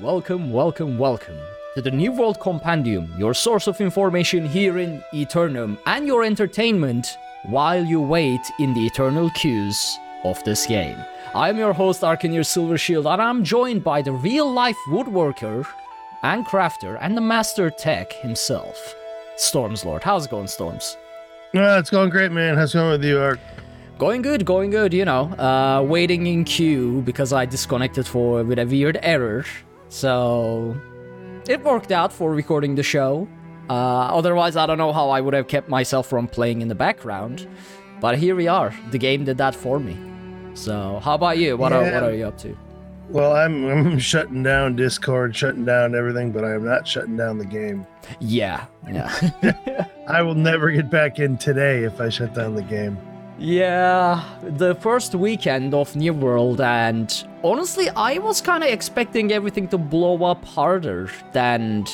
Welcome, welcome, welcome to the New World Compendium, your source of information here in Aeternum and your entertainment while you wait in the eternal queues of this game. I'm your host, Arcaneer Silvershield, and I'm joined by the real life woodworker and crafter and the master tech himself, Storms Lord. How's it going, Storms? Uh, it's going great, man. How's it going with you, Ark? Going good, going good, you know. Uh, waiting in queue because I disconnected for with a weird error. So it worked out for recording the show. Uh, otherwise, I don't know how I would have kept myself from playing in the background. But here we are. The game did that for me. So, how about you? What, are, what are you up to? Well, I'm I'm shutting down Discord, shutting down everything, but I am not shutting down the game. Yeah, yeah. I will never get back in today if I shut down the game. Yeah, the first weekend of New World, and honestly, I was kind of expecting everything to blow up harder than.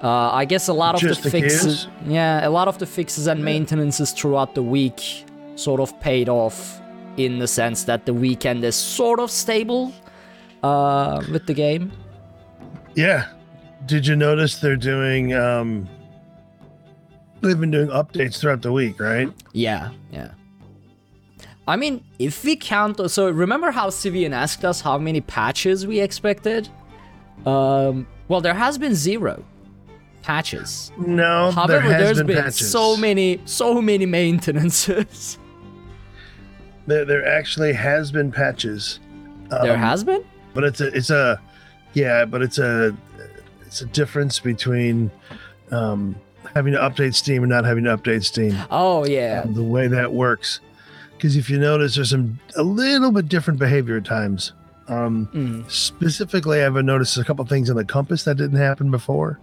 Uh, I guess a lot of Just the fixes, yeah, a lot of the fixes and maintenances throughout the week sort of paid off in the sense that the weekend is sort of stable uh, with the game. Yeah. Did you notice they're doing um they've been doing updates throughout the week, right? Yeah, yeah. I mean, if we count, so remember how Sivian asked us how many patches we expected? Um, well, there has been zero patches. No, However, there has there's been, been, patches. so many, so many maintenances. There, there actually has been patches. there Um, has been. but it's a it's a yeah but it's a it's a difference between um having to update steam and not having to update steam. Oh yeah, the way that works because if you notice there's some a little bit different behavior at times. Um Mm. specifically i've noticed a couple things in the compass that didn't happen before.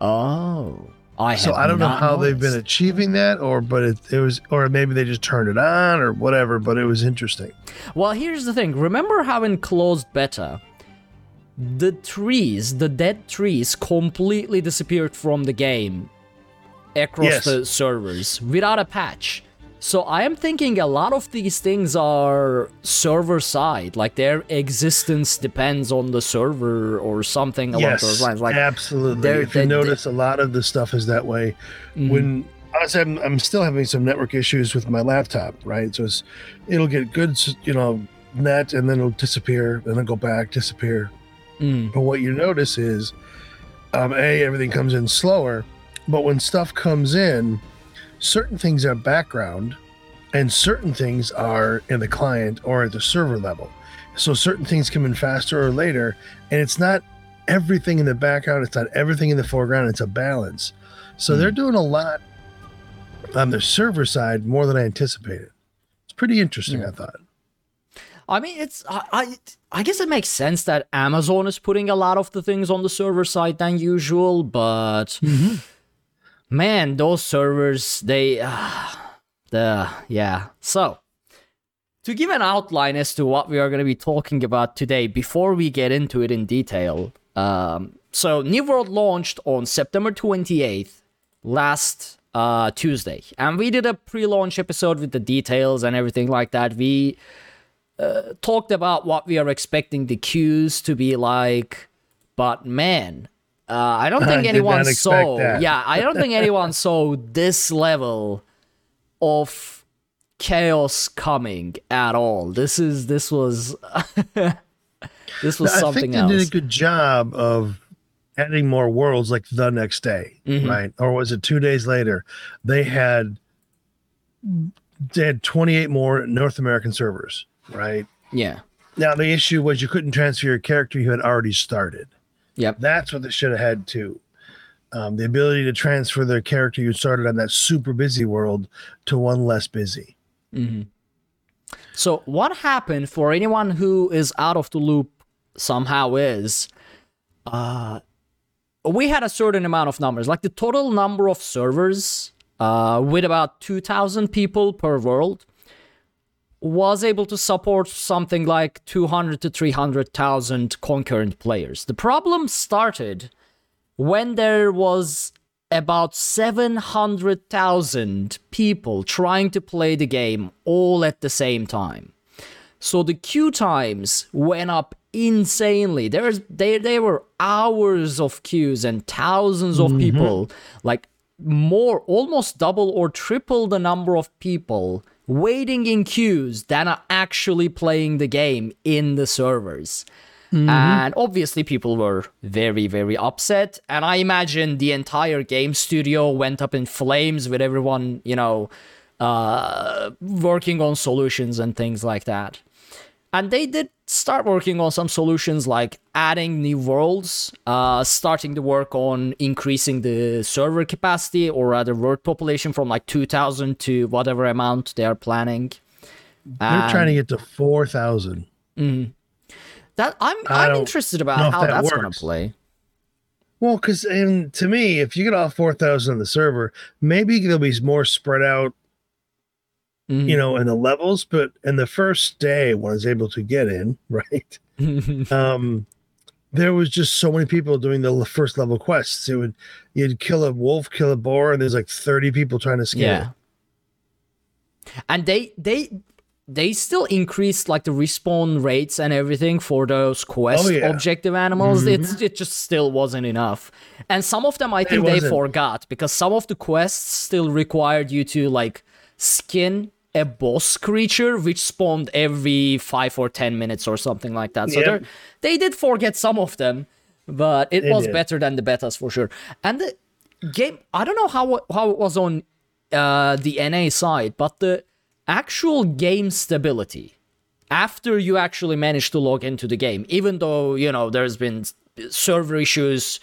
Oh, I have so i don't know how they've been achieving that or but it, it was or maybe they just turned it on or whatever but it was interesting. Well, here's the thing. Remember how in closed beta, the trees, the dead trees, completely disappeared from the game across Yes. the servers without a patch. So I am thinking a lot of these things are server side, like their existence depends on the server or something along those lines. Like absolutely if you they- notice a lot of the stuff is that way Mhm. when honestly I'm, I'm still having some network issues with my laptop right so it's it'll get good you know net and then it'll disappear and then it'll go back disappear Mm, but what you notice is um a everything comes in slower but when stuff comes in certain things are background and certain things are in the client or at the server level. So certain things come in faster or later and it's not everything in the background it's not everything in the foreground it's a balance. So Hmm. they're doing a lot on the server side more than i anticipated. It's pretty interesting Yeah. i thought. I mean, it's I, I I guess it makes sense that Amazon is putting a lot of the things on the server side than usual, but man, those servers they uh, the yeah. So to give an outline as to what we are going to be talking about today before we get into it in detail. Um, so New World launched on September 28th last uh, Tuesday, and we did a pre-launch episode with the details and everything like that. We uh, talked about what we are expecting the queues to be like, but man, uh, I don't think did anyone saw. that. Yeah, I don't think anyone saw this level of chaos coming at all. This is this was this was I something think they else. did a good job of adding more worlds like the next day, Mhm. right? Or was it two days later? They had they had 28 more North American servers, right? yeah. Now the issue was you couldn't transfer your character you had already started. Yep. That's what they should have had too. Um, the ability to transfer their character you started on that super busy world to one less busy. hmm So what happened for anyone who is out of the loop somehow is uh we had a certain amount of numbers like the total number of servers uh with about 2000 people per world was able to support something like 200 to 300,000 concurrent players. The problem started when there was about 700,000 people trying to play the game all at the same time. So the queue times went up insanely. There's there there were hours of queues and 1000s of mm-hmm. people, like more almost double or triple the number of people waiting in queues than are actually playing the game in the servers. And obviously, people were very, very upset. And I imagine the entire game studio went up in flames with everyone, you know, uh, working on solutions and things like that. And they did start working on some solutions like adding new worlds, uh, starting to work on increasing the server capacity or rather world population from like 2000 to whatever amount they are planning. They're trying to get to 4,000. That I'm I'm interested about how that that's gonna play. Well, because and to me, if you get all 4,000 on the server, maybe they'll be more spread out, Mhm. you know, in the levels. But in the first day, when I was able to get in, right, um, there was just so many people doing the first level quests. It would, you'd kill a wolf, kill a boar, and there's like 30 people trying to scale. Yeah. And they they they still increased like the respawn rates and everything for those quest Oh, yeah. Mm-hmm. objective animals. It's it just still wasn't enough. And some of them I think they forgot because some of the quests still required you to like skin a boss creature which spawned every five or ten minutes or something like that. So Yep. they're did forget some of them, but it They was did. better than the betas for sure. And the game, I don't know how how it was on uh, the NA side, but the actual game stability after you actually manage to log into the game, even though you know there's been server issues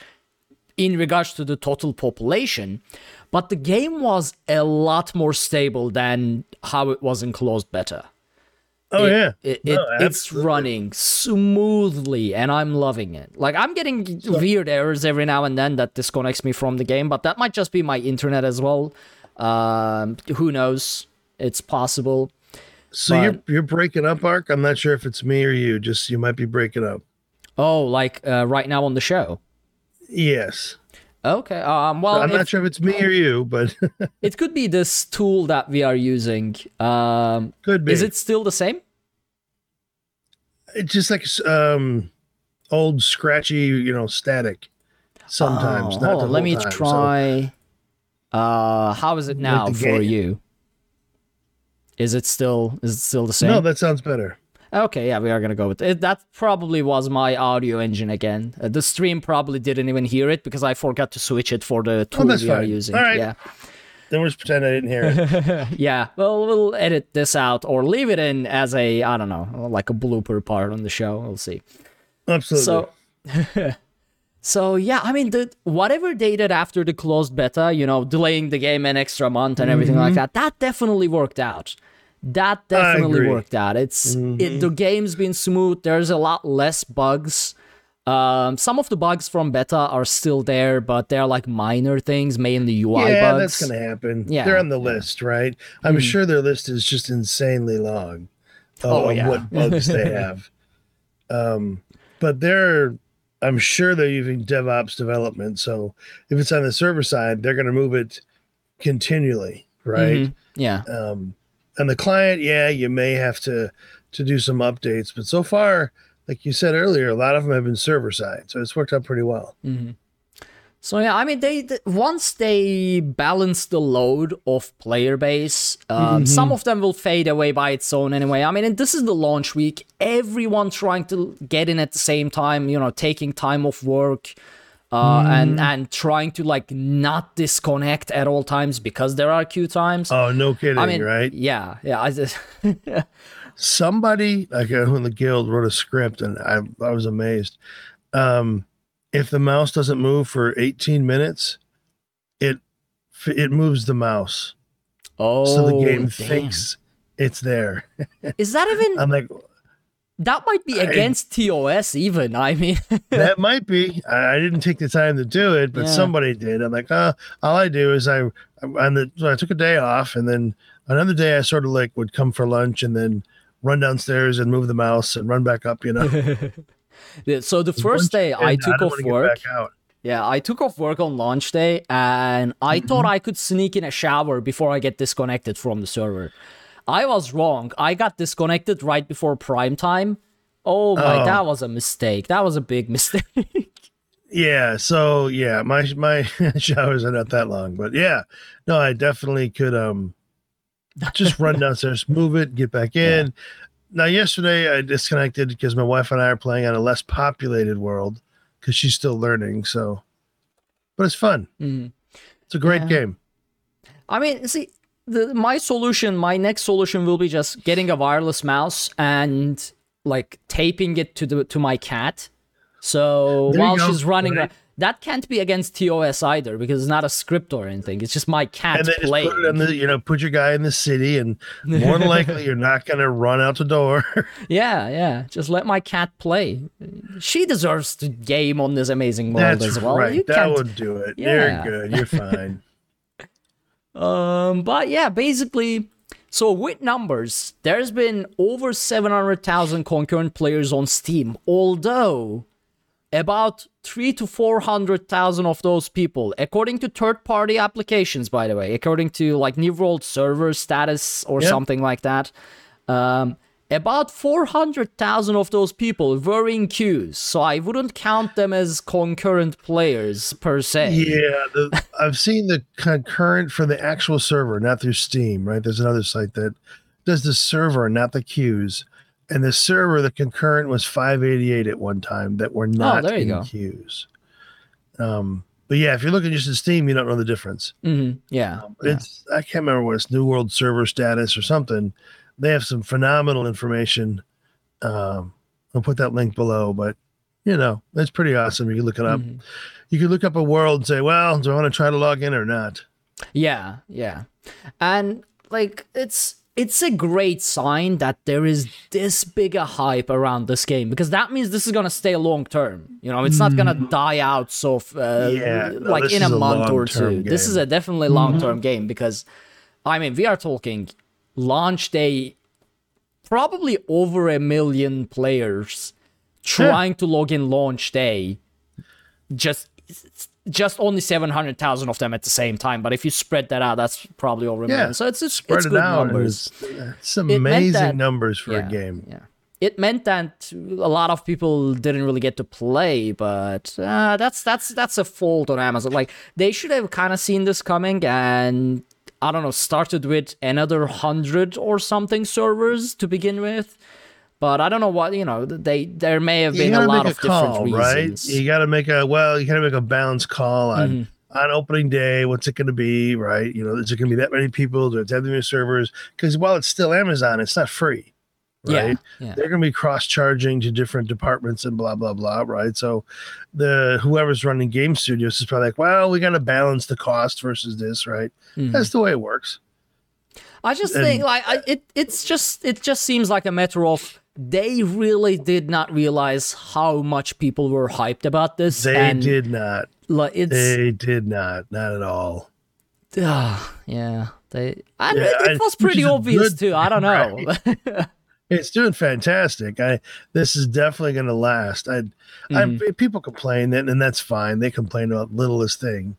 in regards to the total population, but the game was a lot more stable than how it was in closed beta. Oh, It- yeah. it, No, it's running smoothly and i'm loving it like i'm getting weird errors every now and then that disconnects me from the game but that might just be my internet as well um who knows it's possible So but- you're, you're breaking up, Ark? I'm not sure if it's me or you. Just you might be breaking up. oh like uh, right now on the show Yes. Okay um well I'm if- not sure if it's me or you, but it could be this tool that we are using um could be. is it still the same It's just like um, old scratchy, you know, static. Sometimes. Oh, hold on, let me time, so- try. Uh, how is it now for game. you? Is it still is it still the same? no, that sounds better. Okay, yeah, we are gonna go with it. That probably was my audio engine again. Uh, the stream probably didn't even hear it because I forgot to switch it for the tool Oh, we are using. All right. Yeah, Then we'll just pretend I didn't hear it. yeah. Well, we'll edit this out or leave it in as a I don't know, like a blooper part on the show. We'll see. Absolutely. So, so yeah, I mean, the whatever they did after the closed beta, you know, delaying the game an extra month and everything like that, that definitely worked out. That definitely worked out. It's it, the game's been smooth. There's a lot less bugs. Um, some of the bugs from beta are still there, but they're like minor things, mainly UI yeah, bugs. that's gonna happen. Yeah, They're on the list, right? I'm sure their list is just insanely long. Of, Oh, yeah. what bugs they have. Um, but they're, I'm sure they're using DevOps development. So if it's on the server side, they're gonna move it continually, right? Mhm. Yeah. Um, and the client, yeah, you may have to to do some updates, but so far, like you said earlier, a lot of them have been server side, so it's worked out pretty well. So yeah, I mean, they, th- once they balance the load of player base, um, some of them will fade away by its own anyway. I mean, and this is the launch week. Everyone trying to get in at the same time, you know, taking time off work, uh, and and trying to like not disconnect at all times because there are queue times. Oh, no kidding, I mean, right? yeah, yeah. I just, somebody like uh, who in the guild wrote a script and I, I was amazed um if the mouse doesn't move for 18 minutes it it moves the mouse oh, so the game damn. thinks it's there Is that even? i'm like that might be against TOS. Even I mean, that might be I, I didn't take the time to do it but Yeah. somebody did i'm like oh all i do is i on the so i took a day off and then another day i sort of like would come for lunch and then run downstairs and move the mouse and run back up you know Yeah, so the first day I took don't off work. Yeah, I took off work on launch day and I thought Mm-hmm. I could sneak in a shower before I get disconnected from the server. I was wrong. I got disconnected right before prime time. Oh my, Oh. that was a mistake. That was a big mistake. Yeah, so yeah, my my showers are not that long, but yeah, no, I definitely could um just run downstairs, move it, get back in. Now, yesterday I disconnected because my wife and I are playing on a less populated world because she's still learning. So, but it's fun. Mhm. It's a great Yeah. game. I mean, see, the, my solution, my next solution will be just getting a wireless mouse and like taping it to the to my cat. So There while she's running, right. that can't be against TOS either because it's not a script or anything. It's just my cat And then just playing. put it on the, you know, put your guy in the city, and more than likely you're not going to run out the door. Yeah, yeah. Just let my cat play. She deserves to game on this amazing world That's as well. right. You that would do it. Yeah. You're good. You're fine. Um, but yeah, basically, so with numbers, there's been over 700,000 concurrent players on Steam, although about three to 400,000 of those people, according to third party applications, by the way, according to like New World server status or Yep. something like that, um, about 400,000 of those people were in queues. So I wouldn't count them as concurrent players per se. Yeah, the, I've seen the concurrent for the actual server, not through Steam. Right? There's another site that does the server, not the queues. And the server, the concurrent was 588 at one time that were not Oh, there you in go. queues. Um, but yeah, if you're looking just at Steam, you don't know the difference. hmm Yeah. yeah. It's I can't remember what it's New World server status or something. They have some phenomenal information. Um, I'll put that link below, but you know, it's pretty awesome. You can look it up. Mhm. You can look up a world and say, well, do I want to try to log in or not? Yeah, yeah. And like it's it's a great sign that there is this big a hype around this game because that means this is gonna stay long term. You know, it's not gonna die out so f- uh. Yeah, no, like in a month or two. long-term This is a definitely long term game because I mean we are talking launch day probably over a million players trying to log in launch day. Just just only 700,000 of them at the same time. But if you spread that out that's probably over a Yeah, million. So it's it's, Spread it's it good out. numbers. It's, amazing that- numbers for yeah, a game. yeah. It meant that a lot of people didn't really get to play but uh, that's that's that's a fault on amazon. Like they should have kind of seen this coming and i don't know started with another 100 or something servers to begin with but i don't know what you know they there may have been a lot make of a call, different right? You got to make a well. You got to make a balanced call on Mm-hmm. on opening day. What's it going to be, right? You know, is it going to be that many people? Do it have that many servers? Because while it's still Amazon, it's not free, right? yeah yeah they're going to be cross charging to different departments and blah blah blah right so the whoever's running game studios is probably like well we got to balance the cost versus this right Mhm. that's the way it works I just And- think like I, it it's just it just seems like a matter of they really did not realize how much people were hyped about this. they did not like it's they did not not at all ah, yeah they and Yeah, it, it was pretty obvious good too. I don't know. it's doing fantastic i this is definitely going to last i Mhm. i people complain that and that's fine they complain about littlest thing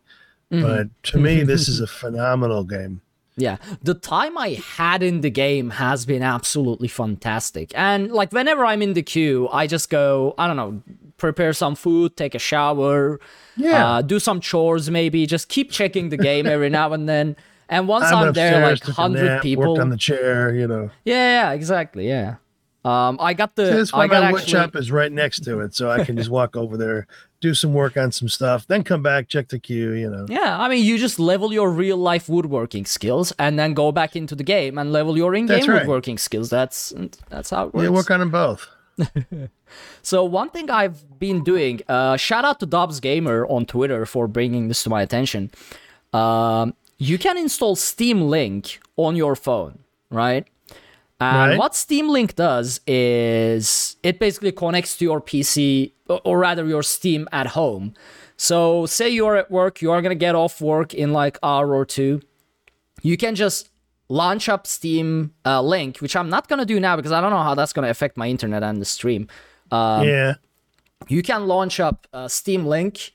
Mhm. but to me this is a phenomenal game Yeah, the time I had in the game has been absolutely fantastic. And like whenever I'm in the queue, I just go, I don't know, prepare some food, take a shower, Yeah. uh, do some chores maybe, just keep checking the game every now and then. And once I I'm, there, like hundred people. worked on the chair you know Yeah, yeah, exactly. Yeah. Um, I got the. That's why I got my wood actually, shop is right next to it, so I can just walk over there, do some work on some stuff, then come back, check the queue. You know, Yeah, I mean, you just level your real life woodworking skills and then go back into the game and level your in-game right. woodworking skills. That's that's how it works. you work on them both. So one thing I've been doing, uh, shout out to Dobbs Gamer on Twitter for bringing this to my attention. Um, you can install Steam Link on your phone, right? And Right. what Steam Link does is it basically connects to your PC, or- rather your Steam at home. So say you're at work, you are gonna get off work in like hour or two. You can just launch up Steam uh, Link, which I'm not gonna do now because I don't know how that's gonna affect my internet and the stream. Um, yeah, you can launch up uh, Steam Link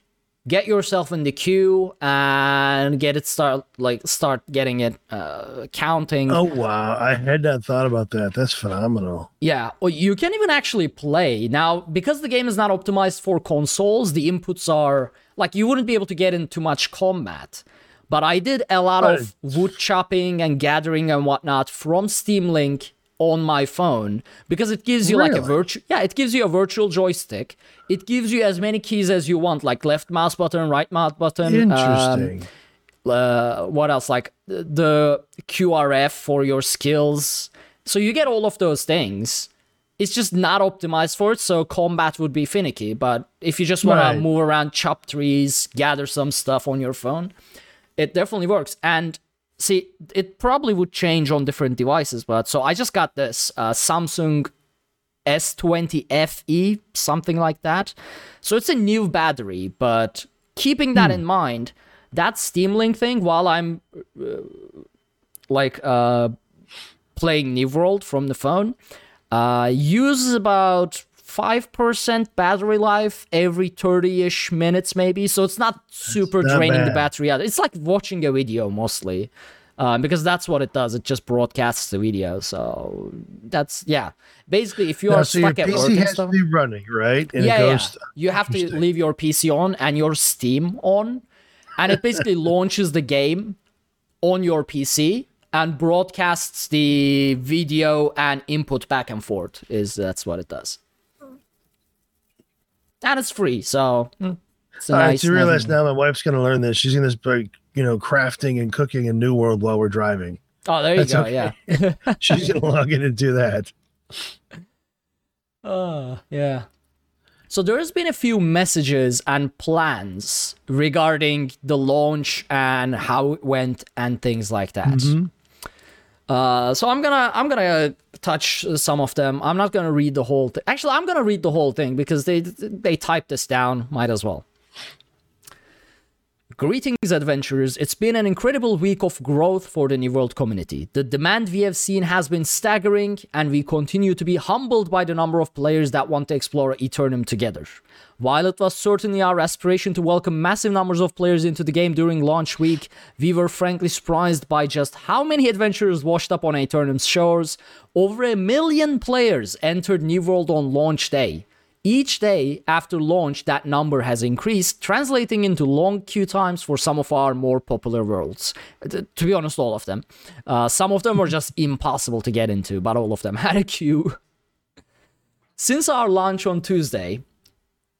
get yourself in the queue and get it start like start getting it uh, counting. Oh wow, I had not thought about that. That's phenomenal. Yeah, or you can even actually play now because the game is not optimized for consoles. The inputs are like you wouldn't be able to get into much combat. But I did a lot of wood chopping and gathering and whatnot from Steam Link on my phone because it gives you like a virtual yeah it gives you a virtual joystick. It gives you as many keys as you want like left mouse button right mouse button um, Interesting. uh, what else? Like the qrf for your skills. So you get all of those things. It's just not optimized for it so combat would be finicky but if you just want Right. to move around chop trees gather some stuff on your phone it definitely works. And see it probably would change on different devices but so i just got this uh, samsung s20 fe something like that. So it's a new battery but keeping that in mind that steam link thing while i'm uh, like uh playing new world from the phone uh uses about 5% battery life every 30ish minutes maybe. So it's not super not draining the battery out. It's like watching a video mostly um, because that's what it does. It just broadcasts the video. So that's yeah. Basically if you Now, are so your stuck at work PC and has stuff to be running, right? And yeah, it yeah. You have to leave your PC on and your Steam on, and it basically launches the game on your PC and broadcasts the video and input back and forth. Is that's what it does, and it's free, so mm, it's a All right, nice. so you nice- realize now my wife's going to learn this. She's going to like, you know, crafting and cooking in New World while we're driving. oh, there you That's go. okay. Yeah. She's going to log in and do that. Uh, yeah. So there has been a few messages and plans regarding the launch and how it went and things like that. Uh, so I'm gonna I'm gonna touch some of them. I'm not gonna read the whole thing. Actually, I'm gonna read the whole thing because they they typed this down. Might as well. Greetings, adventurers. It's been an incredible week of growth for the New World community. The demand we have seen has been staggering, and we continue to be humbled by the number of players that want to explore Aeternum together. While it was certainly our aspiration to welcome massive numbers of players into the game during launch week, we were frankly surprised by just how many adventurers washed up on Aeternum's shores. Over a million players entered New World on launch day. Each day after launch, that number has increased, translating into long queue times for some of our more popular worlds. To be honest, all of them. Uh, some of them were just impossible to get into, but all of them had a queue. Since our launch on Tuesday,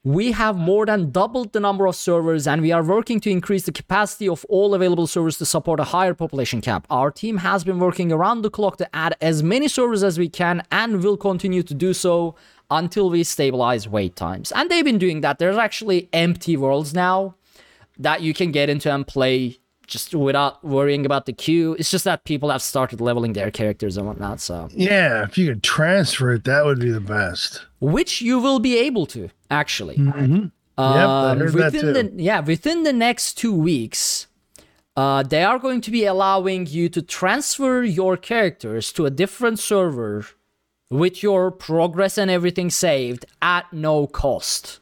we have more than doubled the number of servers and we are working to increase the capacity of all available servers to support a higher population cap. Our team has been working around the clock to add as many servers as we can and will continue to do so until we stabilize wait times. And they've been doing that. There's actually empty worlds now that you can get into and play just without worrying about the queue. It's just that people have started leveling their characters and whatnot, so Yeah, if you could transfer it, that would be the best. which you will be able to actually. Mm-hmm. Um, heard that within the yeah within the next two weeks uh, they are going to be allowing you to transfer your characters to a different server with your progress and everything saved at no cost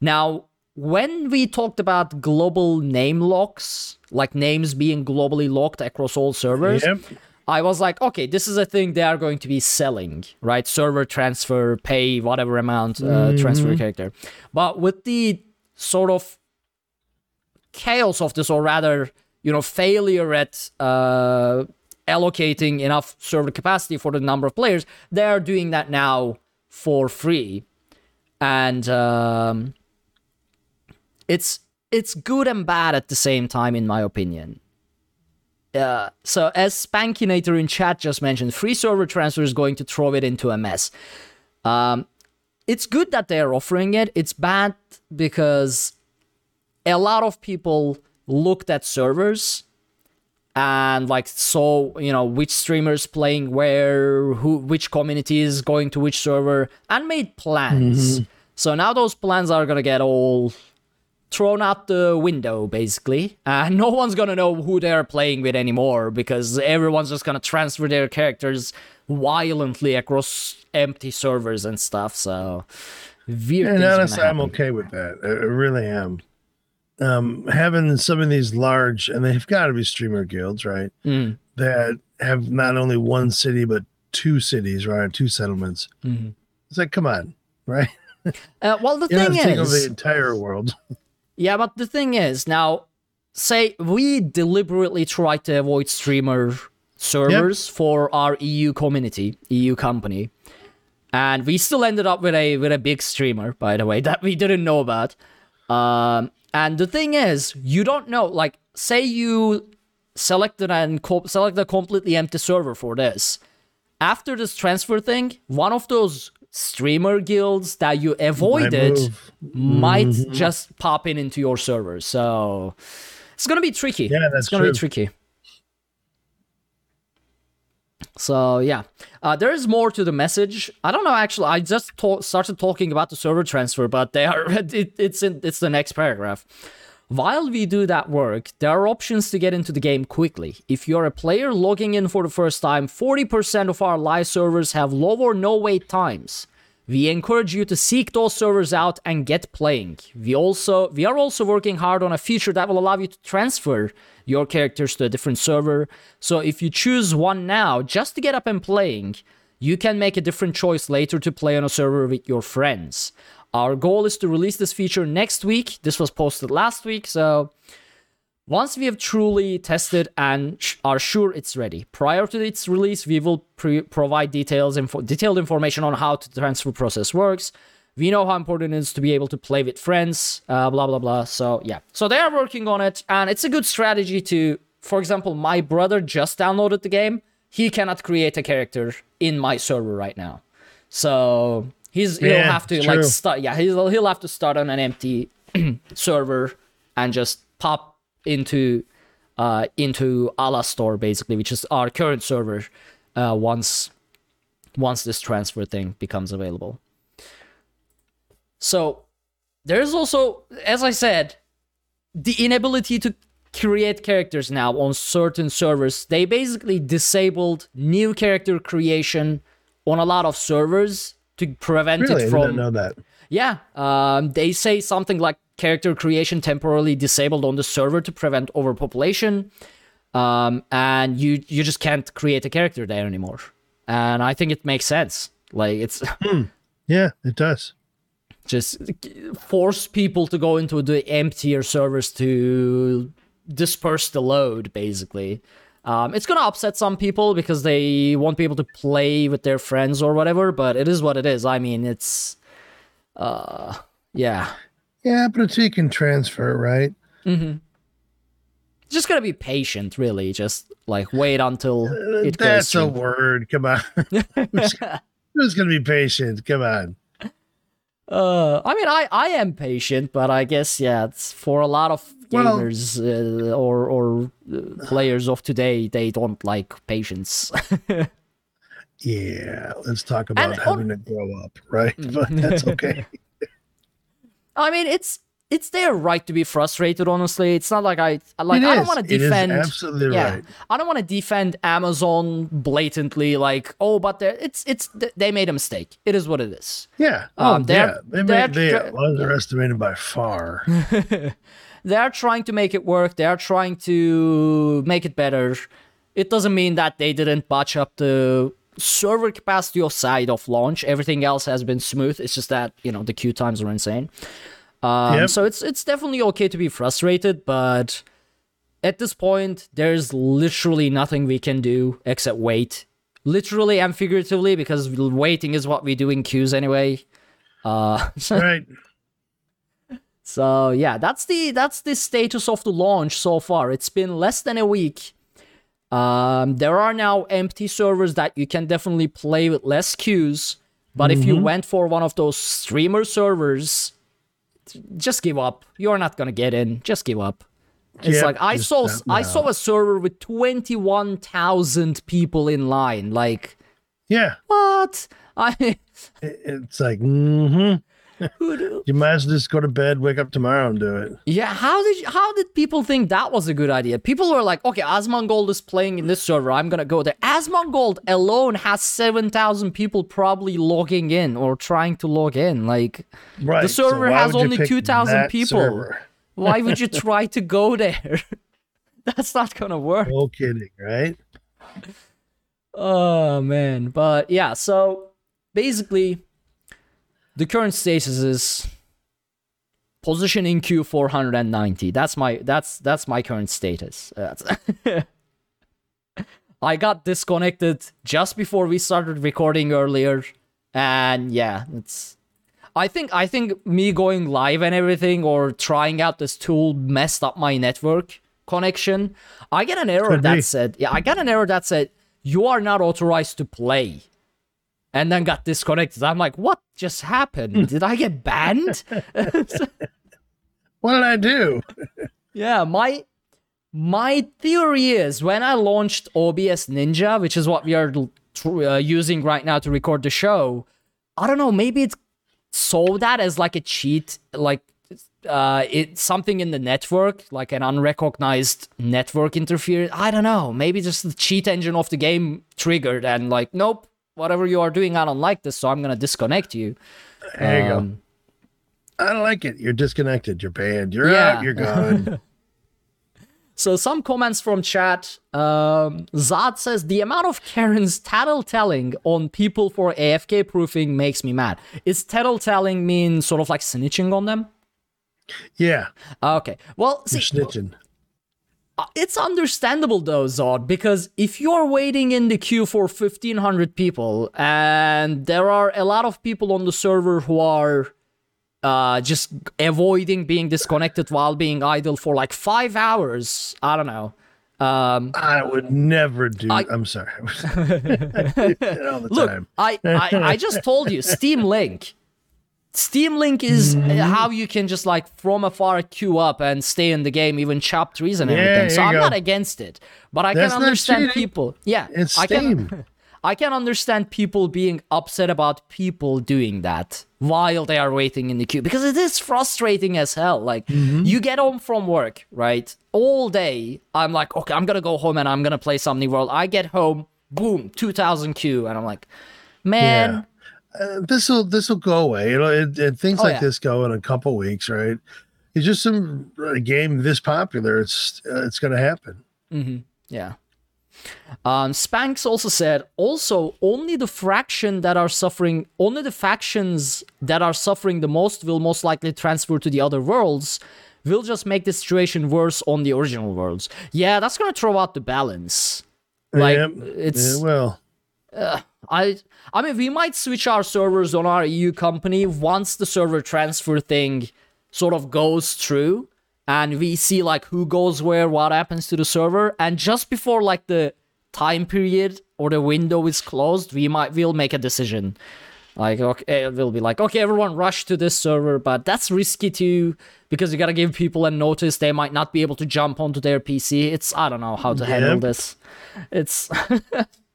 now when we talked about global name locks like names being globally locked across all servers Yep. I was like, okay, this is a thing they are going to be selling, right? Server transfer, pay whatever amount, uh, transfer character. But with the sort of chaos of this, or rather, you know, failure at uh, allocating enough server capacity for the number of players, they are doing that now for free, and um, it's it's good and bad at the same time, in my opinion. Uh, so as Spankinator in chat just mentioned, free server transfer is going to throw it into a mess. Um, it's good that they're offering it. It's bad because a lot of people looked at servers and like saw you know which streamers playing where, who which community is going to which server, and made plans. Mm-hmm. So now those plans are gonna get all thrown out the window basically and no one's gonna know who they're playing with anymore because everyone's just gonna transfer their characters violently across empty servers and stuff so weird And honestly, I'm okay with that. I really am. Um, having some of these large, and they've got to be streamer guilds, right? Mm, That have not only one city but two cities, right? Two settlements. mhm. It's like, come on, right? Uh, well, the thing is, the entire world. yeah, but the thing is, now, say we deliberately try to avoid streamer servers for our EU community, EU company, and we still ended up with a with a big streamer, by the way, that we didn't know about. Um, and the thing is, you don't know. Like, say you selected and co- select a completely empty server for this. After this transfer thing, one of those streamer guilds that you avoided might mm-hmm. just pop in into your server. So it's gonna be tricky. Yeah, that's it's gonna true. be tricky. So yeah, uh, there is more to the message. I don't know. Actually, I just ta- started talking about the server transfer, but they are it, it's in it's the next paragraph. While we do that work, there are options to get into the game quickly. If you're a player logging in for the first time, 40% of our live servers have low or no wait times. We encourage you to seek those servers out and get playing. We also we are also working hard on a feature that will allow you to transfer your characters to a different server. So if you choose one now just to get up and playing, you can make a different choice later to play on a server with your friends. Our goal is to release this feature next week. This was posted last week, so once we have truly tested and sh- are sure it's ready, prior to its release, we will pre- provide details info- detailed information on how the transfer process works. We know how important it is to be able to play with friends, uh, blah blah blah. So yeah, so they are working on it, and it's a good strategy to. For example, my brother just downloaded the game. He cannot create a character in my server right now, so he's he'll have to like start. Yeah, he'll he'll have to start on an empty server and just pop into uh into Alastor basically, which is our current server. Uh, once once this transfer thing becomes available. So there's also, as I said, the inability to create characters now on certain servers. They basically disabled new character creation on a lot of servers to prevent Really? I it didn't from know that. yeah, um, they say something like character creation temporarily disabled on the server to prevent overpopulation, um, and you you just can't create a character there anymore. And I think it makes sense. Like it's Yeah, it does. just force people to go into the emptier servers to disperse the load, basically. Um, it's gonna upset some people because they won't be able to play with their friends or whatever, but it is what it is. I mean, it's, uh, yeah, Yeah, but you can transfer, right? Mm-hmm. just gotta be patient, really. Just like wait until it goes. That's a word. Come on. who's, who's gonna be patient? Come on. Uh, I mean, I I am patient, but I guess yeah, it's for a lot of Well- gamers uh, or or uh, players of today, they don't like patience. Yeah, let's talk about And having to grow up, right? But that's okay. I mean, it's it's their right to be frustrated. Honestly, it's not like I like It I don't want to It is defend. absolutely yeah, right. I don't want to defend Amazon blatantly. Like, oh, but they're, it's it's they made a mistake. It is what it is. Yeah. Oh, Um, they're- yeah. They, they're made, they tr- underestimated by far. They're trying to make it work. They're trying to make it better. It doesn't mean that they didn't botch up the server capacity side of launch. Everything else has been smooth. It's just that you know the queue times are insane. Um, Yep. So it's it's definitely okay to be frustrated, but at this point, there's literally nothing we can do except wait. Literally and figuratively, because waiting is what we do in queues anyway. Uh, right. so yeah, that's the that's the status of the launch so far. It's been less than a week. Um, there are now empty servers that you can definitely play with less queues. But if you went for one of those streamer servers, just give up. You're not gonna get in. Just give up. It's Yep, like I saw don't I saw a server with twenty one thousand people in line. Like Yeah. what? I It- It's like, mm-hmm. Who do- You might as well just go to bed, wake up tomorrow, and do it. Yeah, how did how did people think that was a good idea? People were like, okay, Asmongold is playing in this server. I'm gonna go there. Asmongold alone has seven thousand people probably logging in or trying to log in. Like, Right. the server why has only pick 2,000 people. Why would you try to go there? That's not gonna work. No kidding, right? Oh man, but yeah. So basically, the current status is position in queue 490. That's my that's that's my current status. I got disconnected just before we started recording earlier, and yeah, it's. I think I think me going live and everything or trying out this tool messed up my network connection. I get an error Could that be. said, yeah, I got an error that said you are not authorized to play. And then got disconnected. I'm like, what just happened? Did I get banned? What did I do? Yeah, my my theory is when I launched OBS Ninja, which is what we are tr- uh, using right now to record the show, I don't know, maybe it's saw that as like a cheat, like uh, it's something in the network, like an unrecognized network interference. I don't know, maybe just the cheat engine of the game triggered and like, nope, whatever you are doing, I don't like this, so I'm gonna disconnect you. There you go. Um, I don't like it. You're disconnected. You're banned. You're Yeah. out. You're gone. So some comments from chat. Um, Zad says the amount of Karen's tattletelling on people for AFK proofing makes me mad. Is tattletelling mean sort of like snitching on them? yeah. Okay. Well, see, You're snitching. Uh, it's understandable though, Zod, because if you're waiting in the queue for 1500 people and there are a lot of people on the server who are uh, just avoiding being disconnected while being idle for like five hours, I don't know. Um, I would never do. I- am sorry. I do Look. I, I I just told you, Steam Link. Steam Link is Mm-hmm. how you can just like from afar queue up and stay in the game, even chop trees and Yeah, everything. So I'm go. not against it, but I That's can understand people. Yeah, It's I can. Steam. I can understand people being upset about people doing that while they are waiting in the queue because it is frustrating as hell. Like Mm-hmm. you get home from work, right? All day, I'm like, okay, I'm gonna go home and I'm gonna play some New World. I get home, boom, 2,000 queue, and I'm like, man, Uh, this will this will go away. It'll, it, it, things Oh, like yeah. this go in a couple weeks, right? It's just some a game this popular. It's uh, it's going to happen. Yeah. Um, Spanx also said, also, only the fraction that are suffering, only the factions that are suffering the most will most likely transfer to the other worlds, will just make the situation worse on the original worlds. Yeah, that's gonna throw out the balance. Like, Yep. it's. Yeah, well, I I mean we might switch our servers on our EU company once the server transfer thing sort of goes through and we see like who goes where, what happens to the server, and just before like the time period or the window is closed, we might we'll make a decision. Like okay, eh, we'll be like, okay, everyone rush to this server, but that's risky too because you gotta give people a notice. They might not be able to jump onto their PC. It's I don't know how to handle this. It's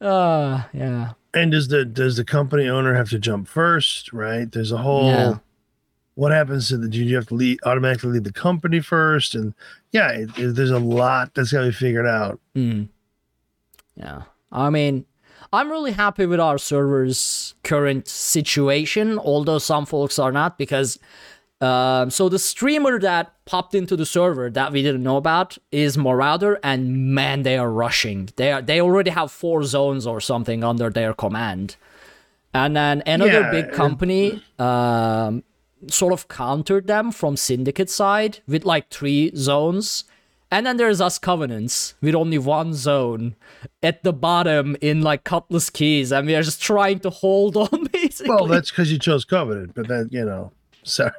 uh yeah. and does the does the company owner have to jump first? Right? There's a whole. Yeah. What happens to the? Do you have to leave, automatically leave the company first? And yeah, it, it- there's a lot that's got to be figured out. Yeah. I mean, I'm really happy with our server's current situation, although some folks are not, because um, so the streamer that popped into the server that we didn't know about is Marauder, and man, they are rushing. They are they already have four zones or something under their command. And then another Yeah, big it- company um, sort of countered them from Syndicate side with like three zones. And then there's us Covenants with only one zone at the bottom in like Cutlass Keys, and we are just trying to hold on basically. Well, that's because you chose Covenant, but then you know, sorry.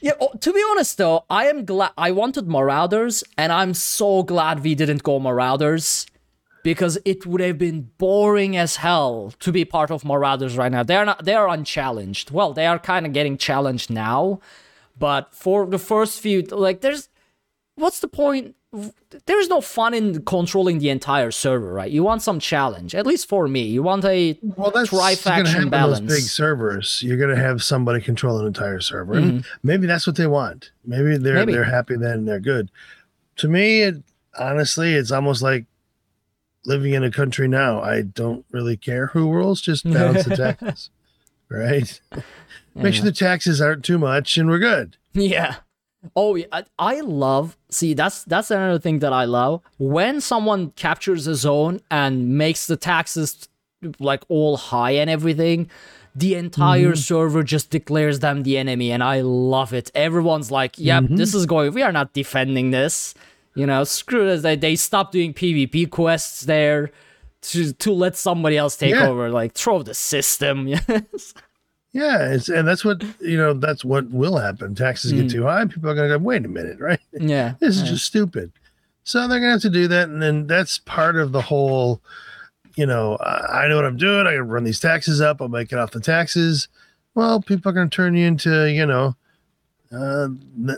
Yeah, oh, to be honest though, I am glad I wanted Marauders, and I'm so glad we didn't go Marauders because it would have been boring as hell to be part of Marauders right now. They're not they are unchallenged. Well, they are kind of getting challenged now, but for the first few like there's what's the point there's no fun in controlling the entire server, right? You want some challenge, at least for me. You want a Well, that's tri gonna happen faction balance. those big servers. You're gonna have somebody control an entire server, and maybe that's what they want. Maybe they're Mm-hmm. Maybe. they're happy then they're good. To me, it, honestly, it's almost like living in a country now. I don't really care who rules, just balance the taxes, right? Make sure the taxes aren't too much, and we're good. Yeah. Oh, yeah, I, I love. See, that's that's another thing that I love when someone captures a zone and makes the taxes like all high and everything. The entire mm-hmm. server just declares them the enemy, and I love it. Everyone's like, "Yep, mm-hmm. this is going. We are not defending this." You know, screw this. They they stop doing PvP quests there to to let somebody else take Yeah. over. Like, throw the system. Yes. Yeah, it's, and that's what you know. That's what will happen. Taxes get too high. People are going to go. Wait a minute, right? yeah. This is just stupid. So they're going to have to do that, and then that's part of the whole. You know, I, I know what I'm doing. I can run these taxes up. I'll make it off the taxes. Well, people are going to turn you into, you know, uh,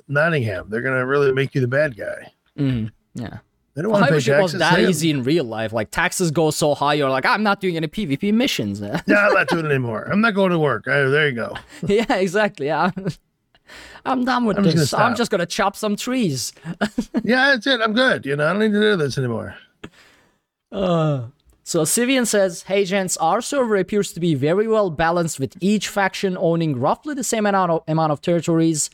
Nottingham. They're going to really make you the bad guy. Mhm. Yeah. They don't want to pay wish it was that easy in real life. Like taxes go so high, you're like, I'm not doing any PvP missions. No, I'm not doing it anymore. I'm not going to work. Oh, there you go. yeah, exactly. Yeah. I'm done with I'm this. gonna I'm just gonna chop some trees. Yeah, that's it. I'm good. You know, I don't need to do this anymore. Uh, so Sivian says, Hey gents, our server appears to be very well balanced with each faction owning roughly the same amount of, amount of territories.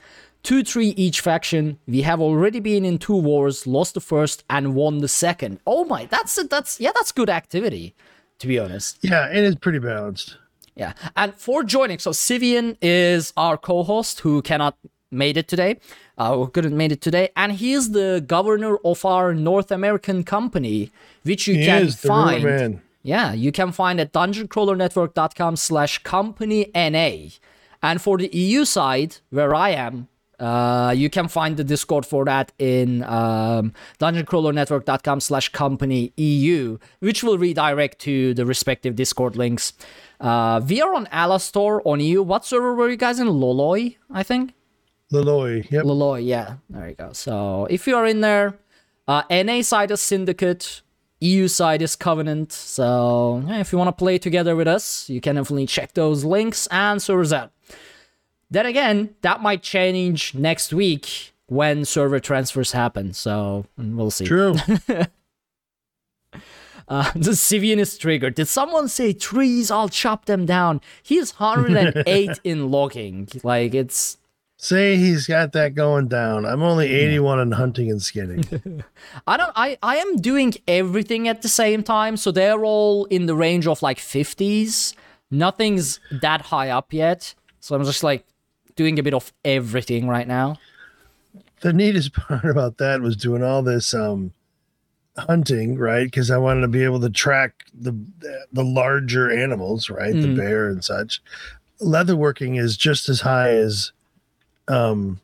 2 3 each faction. We have already been in two wars, lost the first, and won the second. Oh my, that's it. That's, yeah, that's good activity, to be honest. Yeah, it is pretty balanced. Yeah. And for joining, so Sivian is our co-host who cannot made it today. Uh, who couldn't made it today, and he is the governor of our North American company, which you He can is the ruler find. man. Yeah, you can find at dungeoncrawlernetwork.com slash company NA. And for the EU side, where I am, uh, you can find the Discord for that in um, dungeoncrawlernetwork.com slash company EU, which will redirect to the respective Discord links. Uh, we are on Alastor on EU. What server were you guys in? Loloi, I think? Laloy. Yep. Loloi, yeah. There you go. So if you are in there, uh, NA side is Syndicate, EU side is Covenant. So yeah, if you want to play together with us, you can definitely check those links and servers out. Then again, that might change next week when server transfers happen. So mm, we'll see. True. Uh, the Sivian is triggered. Did someone say trees? I'll chop them down. He's 108 in logging. Like it's Say he's got that going down. I'm only 81 in hunting and skinning. I don't I I am doing everything at the same time, so they're all in the range of like 50s. Nothing's that high up yet. So I'm just like doing a bit of everything right now. the neatest part about that was doing all this um hunting, right? Because I wanted to be able to track the the larger animals, right? The Mhm. bear and such. Leatherworking is just as high as um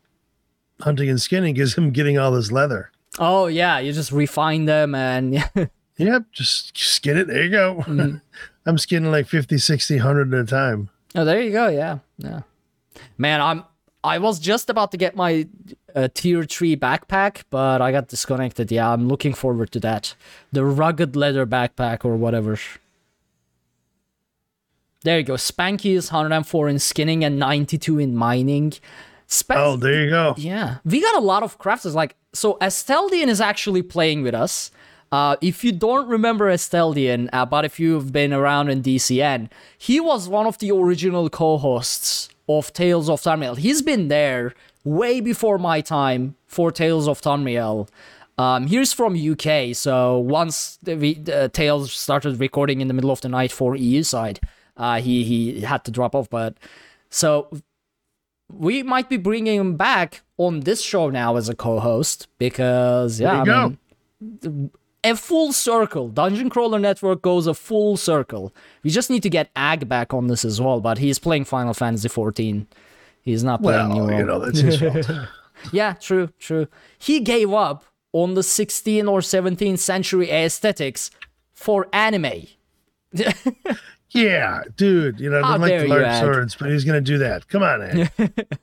hunting and skinning because I'm getting all this leather. Oh yeah, you just refine them and Yep, just skin it. There you go. Mhm. I'm skinning like 50, 60, 100 at a time. Oh, there you go. Yeah, yeah. Man, I'm. I was just about to get my uh, tier three backpack, but I got disconnected. Yeah, I'm looking forward to that. The rugged leather backpack or whatever. There you go. Spanky is 104 in skinning and 92 in mining. Oh, there you go. yeah, we got a lot of crafters. Like, so Esteldian is actually playing with us. Uh, if you don't remember Esteldian, uh, but if you've been around in DCN, he was one of the original co-hosts of Tales of Tamriel. He's been there way before my time for Tales of Tamriel. Um, he's from UK, so once the, uh, Tales started recording in the middle of the night for EU side, uh, he he had to drop off. But so we might be bringing him back on this show now as a co-host because yeah, There you I go. mean, a full circle. Dungeon Crawler Network goes a full circle. We just need to get Ag back on this as well, but he's playing Final Fantasy 14. He's not playing New Well, you know, that's his fault. Yeah, true, true. He gave up on the 16th or 17th century aesthetics for anime. Yeah, dude. You know, I don't like dare the you, large swords, but he's going to do that. Come on, Ed.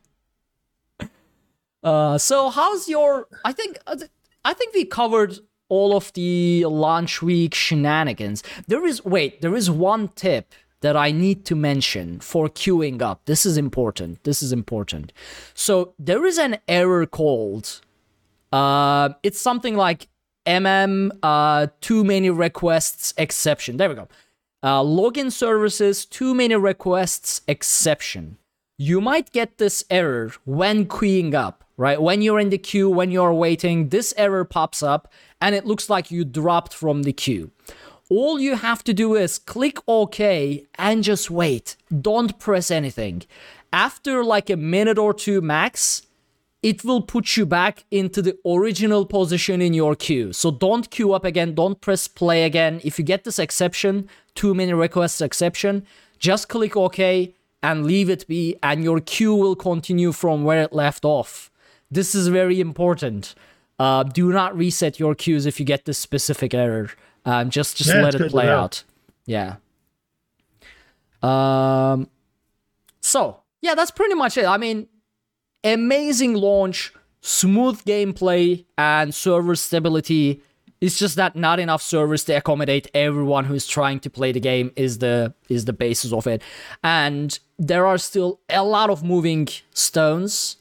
Uh, so how's your? I think uh, I think we covered all of the launch week shenanigans. There is wait, there is one tip that I need to mention for queuing up. This is important. This is important. So there is an error called. Uh, it's something like mm uh too many requests exception. There we go. Uh, login services too many requests exception you might get this error when queuing up, right? When you're in the queue, when you're waiting, this error pops up and it looks like you dropped from the queue. All you have to do is click OK and just wait. Don't press anything. After like a minute or two max, it will put you back into the original position in your queue. So don't queue up again, don't press play again. If you get this exception, too many requests exception, just click OK and leave it be, and your queue will continue from where it left off. This is very important. Uh, do not reset your queues if you get this specific error. Um, just just Yeah, let it play out. Yeah. Um. So yeah, that's pretty much it. I mean, amazing launch, smooth gameplay, and server stability. It's just that not enough servers to accommodate everyone who's trying to play the game is the is the basis of it. And there are still a lot of moving stones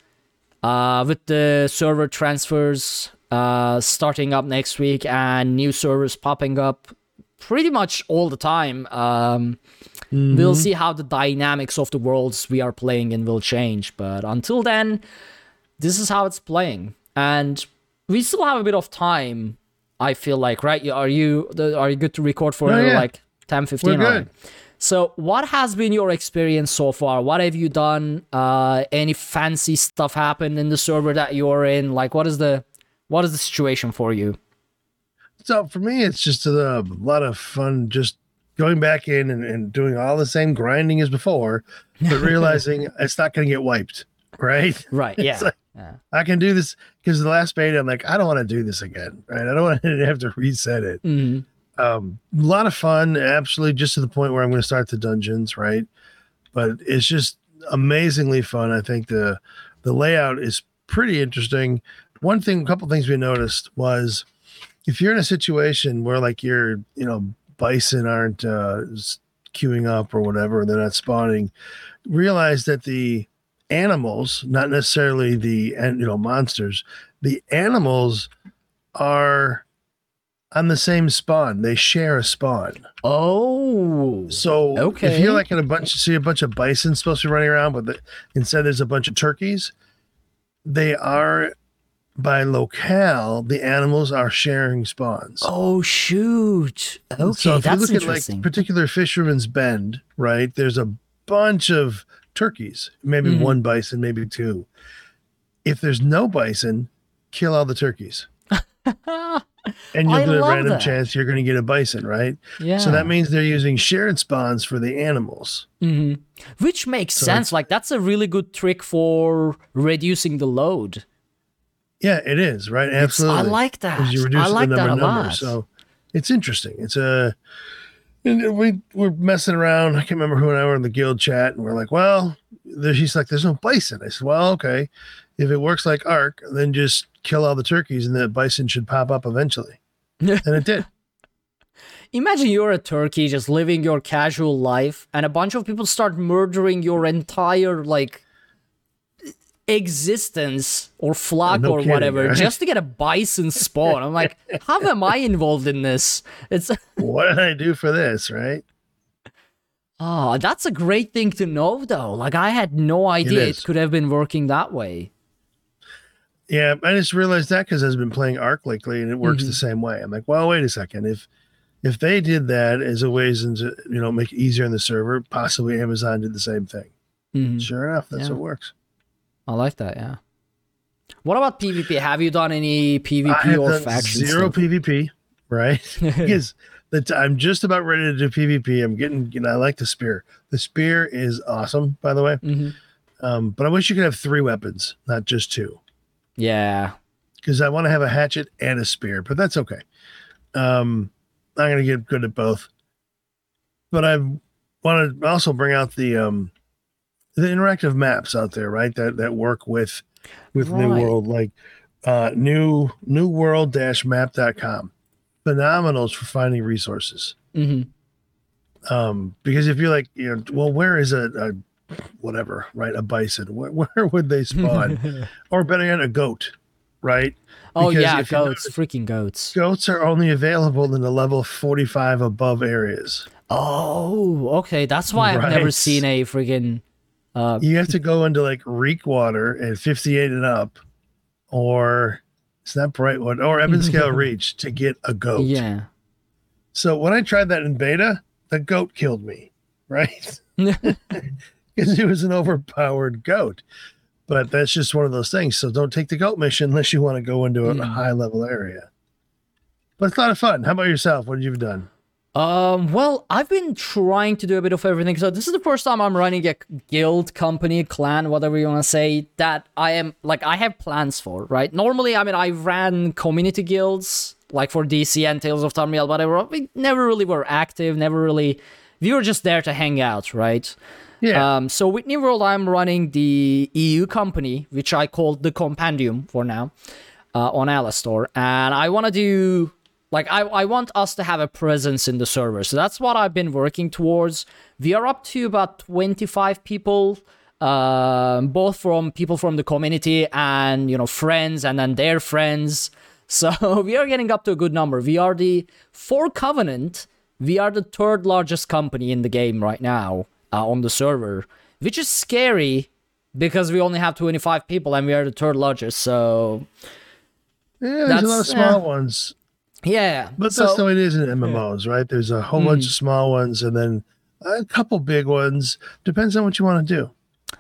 uh, with the server transfers uh, starting up next week and new servers popping up pretty much all the time. Um, We'll see how the dynamics of the worlds we are playing in will change. But until then, this is how it's playing, and we still have a bit of time. I feel like, right? Are you are you good to record for Oh, yeah. like 10, 15? We're good. So, what has been your experience so far? What have you done? Uh, any fancy stuff happened in the server that you're in? Like, what is the what is the situation for you? So for me, it's just a, lot of fun just going back in and, and doing all the same grinding as before, but realizing it's not going to get wiped, right? Right? Yeah. like- yeah. I can do this because the last beta, I'm like, I don't want to do this again, right? I don't want to have to reset it. Mhm. Um, a lot of fun, absolutely, just to the point where I'm going to start the dungeons, right? But it's just amazingly fun. I think the the layout is pretty interesting. One thing, a couple things we noticed was if you're in a situation where like your you know bison aren't uh, queuing up or whatever, they're not spawning, realize that the animals, not necessarily the and you know monsters, the animals are on the same spawn. They share a spawn. Oh. So okay. if you're like in a bunch, see a bunch of bison supposed to be running around, but the, instead there's a bunch of turkeys. They are by locale. The animals are sharing spawns. Oh shoot! Okay, so if you that's look at like particular Fisherman's Bend, right? There's a bunch of turkeys, maybe Mhm. one bison, maybe two. If there's no bison, kill all the turkeys. And you'll I get a random that. chance you're going to get a bison, right? yeah. So that means they're using shared spawns for the animals. hmm Which makes So sense. Like that's a really good trick for reducing the load. Yeah, it is, right? It's- Absolutely. I like that. You reduce I like the that a lot. So it's interesting. It's a and we we're messing around. I can't remember who and I were in the guild chat, and we're like, "Well, she's like, there's no bison." I said, "Well, okay, if it works like Ark, then just kill all the turkeys, and the bison should pop up eventually." and it did. Imagine you're a turkey just living your casual life, and a bunch of people start murdering your entire like existence or flock no or kidding, whatever right? just to get a bison spawn. I'm like, how am I involved in this? It's what did I do for this? Right? Oh, that's a great thing to know, though. Like, I had no idea it could have been working that way. Yeah, I just realized that because I've been playing Ark lately, and it works Mm-hmm. the same way. I'm like, well, wait a second. If if they did that as a ways to you know make it easier on the server, possibly Amazon did the same thing. Mhm. Sure enough, that's Yeah. what works. I like that, yeah. What about PvP? Have you done any PvP or faction zero stuff? PvP, right? because that I'm just about ready to do PvP. I'm getting, you know, I like the spear. The spear is awesome, by the way. Mhm. Um, but I wish you could have three weapons, not just two, Yeah. because I want to have a hatchet and a spear. But that's okay. Um, I'm gonna get good at both. But I want to also bring out the um, the interactive maps out there, right? That that work with with New World, like uh, new new world dash map.com. Phenomenals for finding resources. hmm Um, because if you're like, you know, well, where is a, a whatever, right? A bison, where, where would they spawn? or better yet, a goat, right? oh, Because yeah, if you goats. Freaking goats. Goats are only available in the level 45 above areas. Oh, okay. That's why I've never seen a freaking. Uh, You have to go into like Reekwater and 58 and up or it's not Brightwood or Ebonscale Reach to get a goat. Yeah. So when I tried that in beta, the goat killed me, right? Because it was an overpowered goat. But that's just one of those things. So don't take the goat mission unless you want to go into a Yeah. high level area. But it's a lot of fun. How about yourself? What have you done? Um, well, I've been trying to do a bit of everything. So this is the first time I'm running a guild, company, clan, whatever you want to say, that I am like I have plans for, right? Normally, I mean, I ran community guilds like for DC and Tales of Tamriel, whatever. We never really were active, never really. We were just there to hang out, right? Yeah. Um, so with New World, I'm running the EU company, which I called the Compendium for now, uh, on Alastor, and I want to do like I, I want us to have a presence in the server. So that's what I've been working towards. We are up to about 25 people, um, both from people from the community and you know friends, and then their friends. So we are getting up to a good number. We are the for Covenant. We are the third largest company in the game right now uh, on the server, which is scary because we only have 25 people and we are the third largest. So yeah, there's a lot of small yeah. ones. yeah, But so, that's the way it is in MMOs, right? There's a whole bunch of small ones and then a couple big ones. Depends on what you want to do.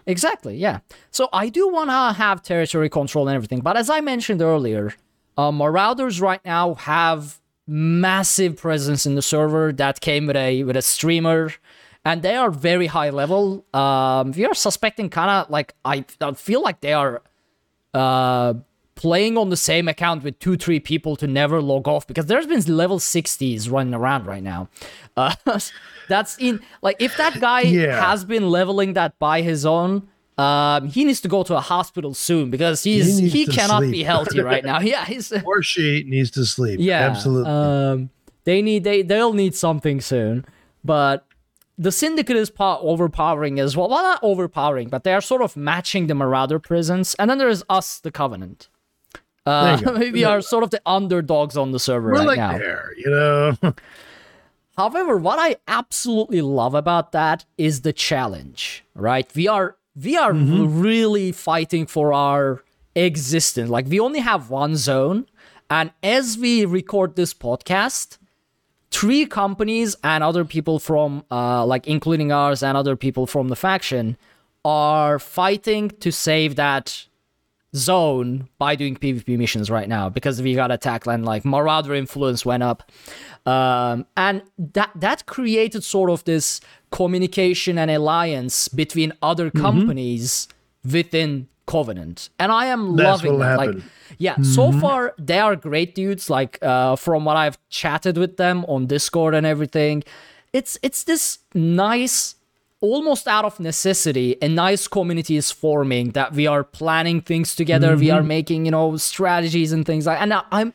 Exactly, yeah. So I do want to have territory control and everything, but as I mentioned earlier, uh, Marauders right now have massive presence in the server that came with a with a streamer, and they are very high level. Um, we are suspecting kind of like I, I feel like they are uh playing on the same account with two three people to never log off because there's been level 60s running around right now uh that's in like if that guy Yeah. has been leveling that by his own um he needs to go to a hospital soon because he's He he, cannot sleep. be healthy right now yeah he's Or she needs to sleep. yeah Absolutely. um they need they they'll need something soon but the syndicate is po- overpowering as well. Well not overpowering but they are sort of matching the marauder presence. And then there's us the covenant. Uh, There we are sort of the underdogs on the server We're right like now. there, you know. However, what I absolutely love about that is the challenge, right? We are we are really fighting for our existence. Like we only have one zone, and as we record this podcast, three companies and other people from uh like including ours and other people from the faction are fighting to save that zone by doing PvP missions right now because we got attacked and like Marauder influence went up. Um, and that that created sort of this communication and alliance between other companies within Covenant. And I am That's loving that. Like yeah, so far they are great dudes. Like uh, from what I've chatted with them on Discord and everything, it's it's this nice, almost out of necessity, a nice community is forming that we are planning things together. We are making you know strategies and things like. And I- I'm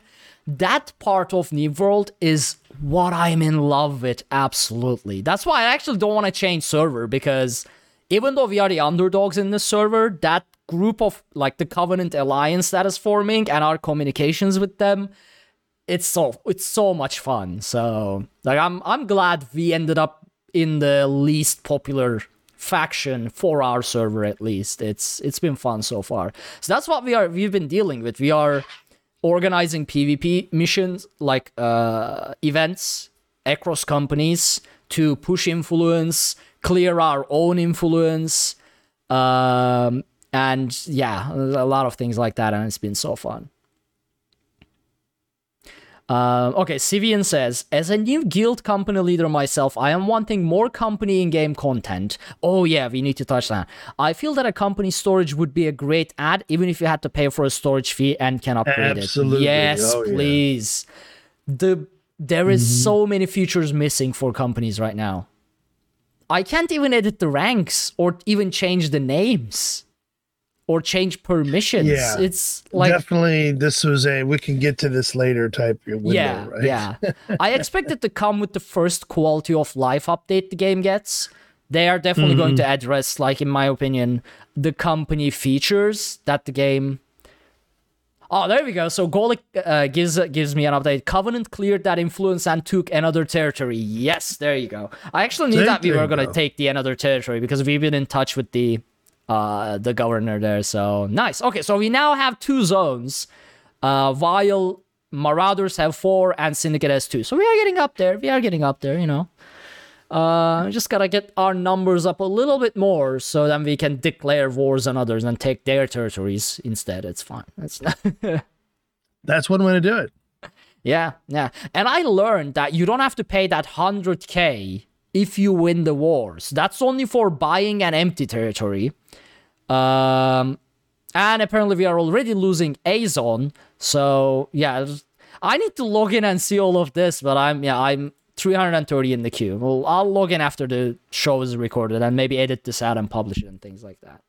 that part of New World is what I'm in love with. Absolutely, that's why I actually don't want to change server because even though we are the underdogs in this server, that group of like the Covenant alliance that is forming and our communications with them, it's so it's so much fun. So like I'm I'm glad we ended up in the least popular faction for our server at least. It's it's been fun so far. So that's what we are we've been dealing with. We are organizing PvP missions like uh events across companies to push influence, clear our own influence, um, and yeah, a lot of things like that, and it's been so fun. Um, okay, Sivian says, as a new guild company leader myself, I am wanting more company in-game content. Oh yeah, we need to touch that. I feel that a company storage would be a great ad, even if you had to pay for a storage fee and can upgrade Absolutely. it. Yes, Oh, yeah. please. The there is so many features missing for companies right now. I can't even edit the ranks or even change the names or change permissions. Yeah, It's like Definitely, this was a we can get to this later type of window, yeah, right? yeah. I expect it to come with the first quality of life update the game gets. They are definitely going Mm-hmm. to address, like in my opinion, the company features that the game. Oh, there we go. So Golik uh, gives gives me an update. Covenant cleared that influence and took another territory. Yes, there you go. I actually knew See? that we were you gonna take the another territory because we've been in touch with the uh, the governor there. So nice. Okay, so we now have two zones, uh, while Marauders have four and Syndicate has two. So we are getting up there. We are getting up there. You know. Uh, just gotta get our numbers up a little bit more so then we can declare wars on others and take their territories instead. It's fine. That's That's one way to do it. yeah, yeah. And I learned that you don't have to pay that 100k if you win the wars. That's only for buying an empty territory. Um, and apparently we are already losing a zone. So yeah, I need to log in and see all of this. But I'm yeah I'm 330 in the queue. Well, I'll log in after the show is recorded and maybe edit this out and publish it and things like that.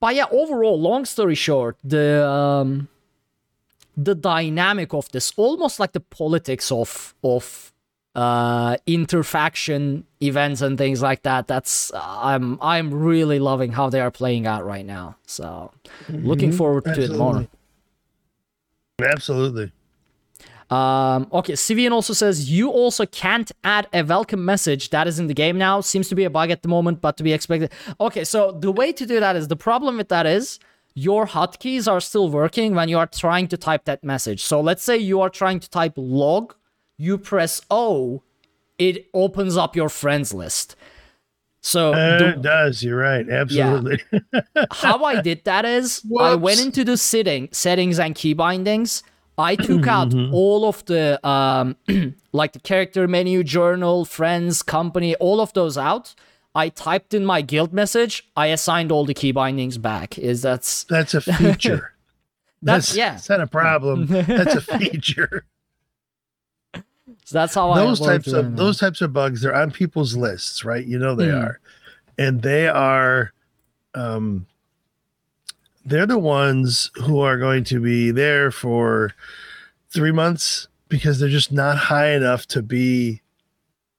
But yeah, overall, long story short, the um, the dynamic of this, almost like the politics of of uh, interfaction events and things like that. That's I'm I'm really loving how they are playing out right now. So looking forward to it more. Absolutely. Um, okay, Sivian also says you also can't add a welcome message that is in the game now. Seems to be a bug at the moment, but to be expected. Okay, so the way to do that is the problem with that is your hotkeys are still working when you are trying to type that message. So let's say you are trying to type log, you press O, it opens up your friends list. So Uh, the- it does. You're right. Absolutely. how I did that is I went into the setting settings and key bindings. I took out all of the um like the character menu, journal, friends, company, all of those out. I typed in my guild message. I assigned all the key bindings back. Is that's That's a feature. That's- yeah. That's not a problem. That's a feature. That's how those I types of those types of bugs they're on people's lists right you know they Mm. are and they are um they're the ones who are going to be there for three months because they're just not high enough to be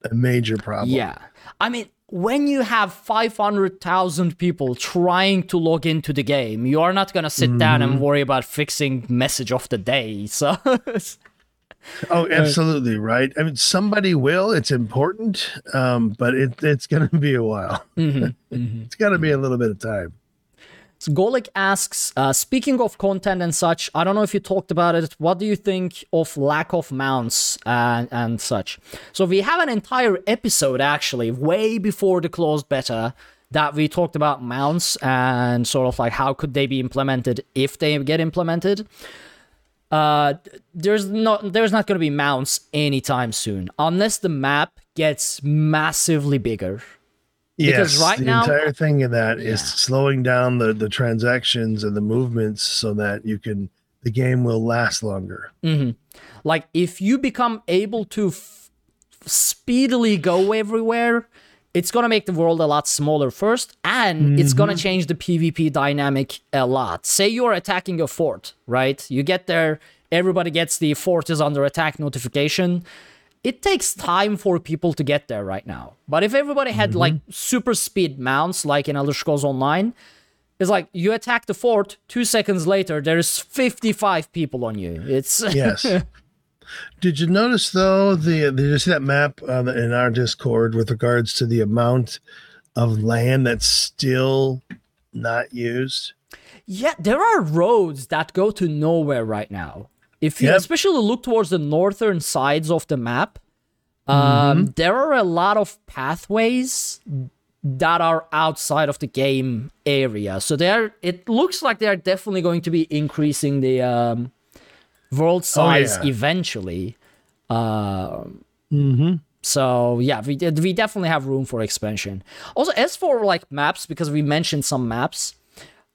a major problem Yeah. I mean, when you have 500,000 people trying to log into the game, you are not going to sit down Mm-hmm. and worry about fixing message of the day. So oh absolutely right i mean somebody will it's important um but it, it's gonna be a while Mm-hmm, it's gotta be a little bit of time So Golik asks, uh, speaking of content and such, I don't know if you talked about it. What do you think of lack of mounts and, and such? So we have an entire episode actually, way before the closed beta, that we talked about mounts and sort of like how could they be implemented if they get implemented. Uh, there's not there's not going to be mounts anytime soon unless the map gets massively bigger. Because yes, right the now- entire thing of that is Yeah. slowing down the the transactions and the movements so that you can the game will last longer. Like if you become able to f- speedily go everywhere, it's gonna make the world a lot smaller first, and it's gonna mm-hmm. change the PvP dynamic a lot. Say you're attacking a fort, right? You get there, everybody gets the fort is under attack notification. It takes time for people to get there right now. But if everybody had mm-hmm. like super speed mounts, like in Elder Scrolls Online, it's like you attack the fort, two seconds later, there's 55 people on you. It's Yes. Did you notice though the did you see that map uh, in our Discord with regards to the amount of land that's still not used? Yeah, there are roads that go to nowhere right now. If you Yep. especially look towards the northern sides of the map, um, Mm-hmm. there are a lot of pathways that are outside of the game area. So they're it looks like they're definitely going to be increasing the um, world size Oh, yeah. eventually. Um, Mm-hmm. so yeah, we did, we definitely have room for expansion. Also, as for like maps, because we mentioned some maps,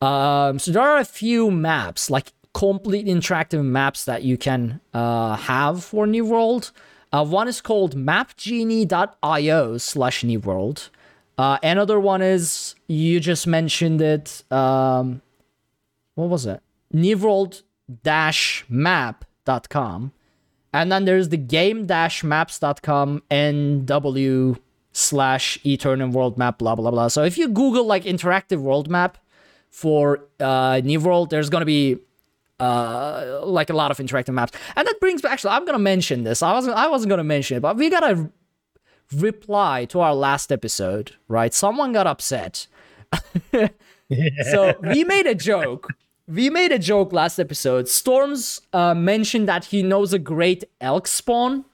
um, so there are a few maps, like complete interactive maps that you can uh, have for New World. Uh, one is called mapgenie.io slash New World. Uh, another one is you just mentioned it. Um, what was it? newworld-map.com. And then there's the game-maps.com nw slash eternal world map, blah, blah, blah. So if you Google like interactive world map for uh, New World, there's going to be uh, like a lot of interactive maps. And that brings me, actually, I'm going to mention this. I wasn't, I wasn't going to mention it, but we got a reply to our last episode, right? Someone got upset So we made a joke. We made a joke last episode. Storms uh, mentioned that he knows a great elk spawn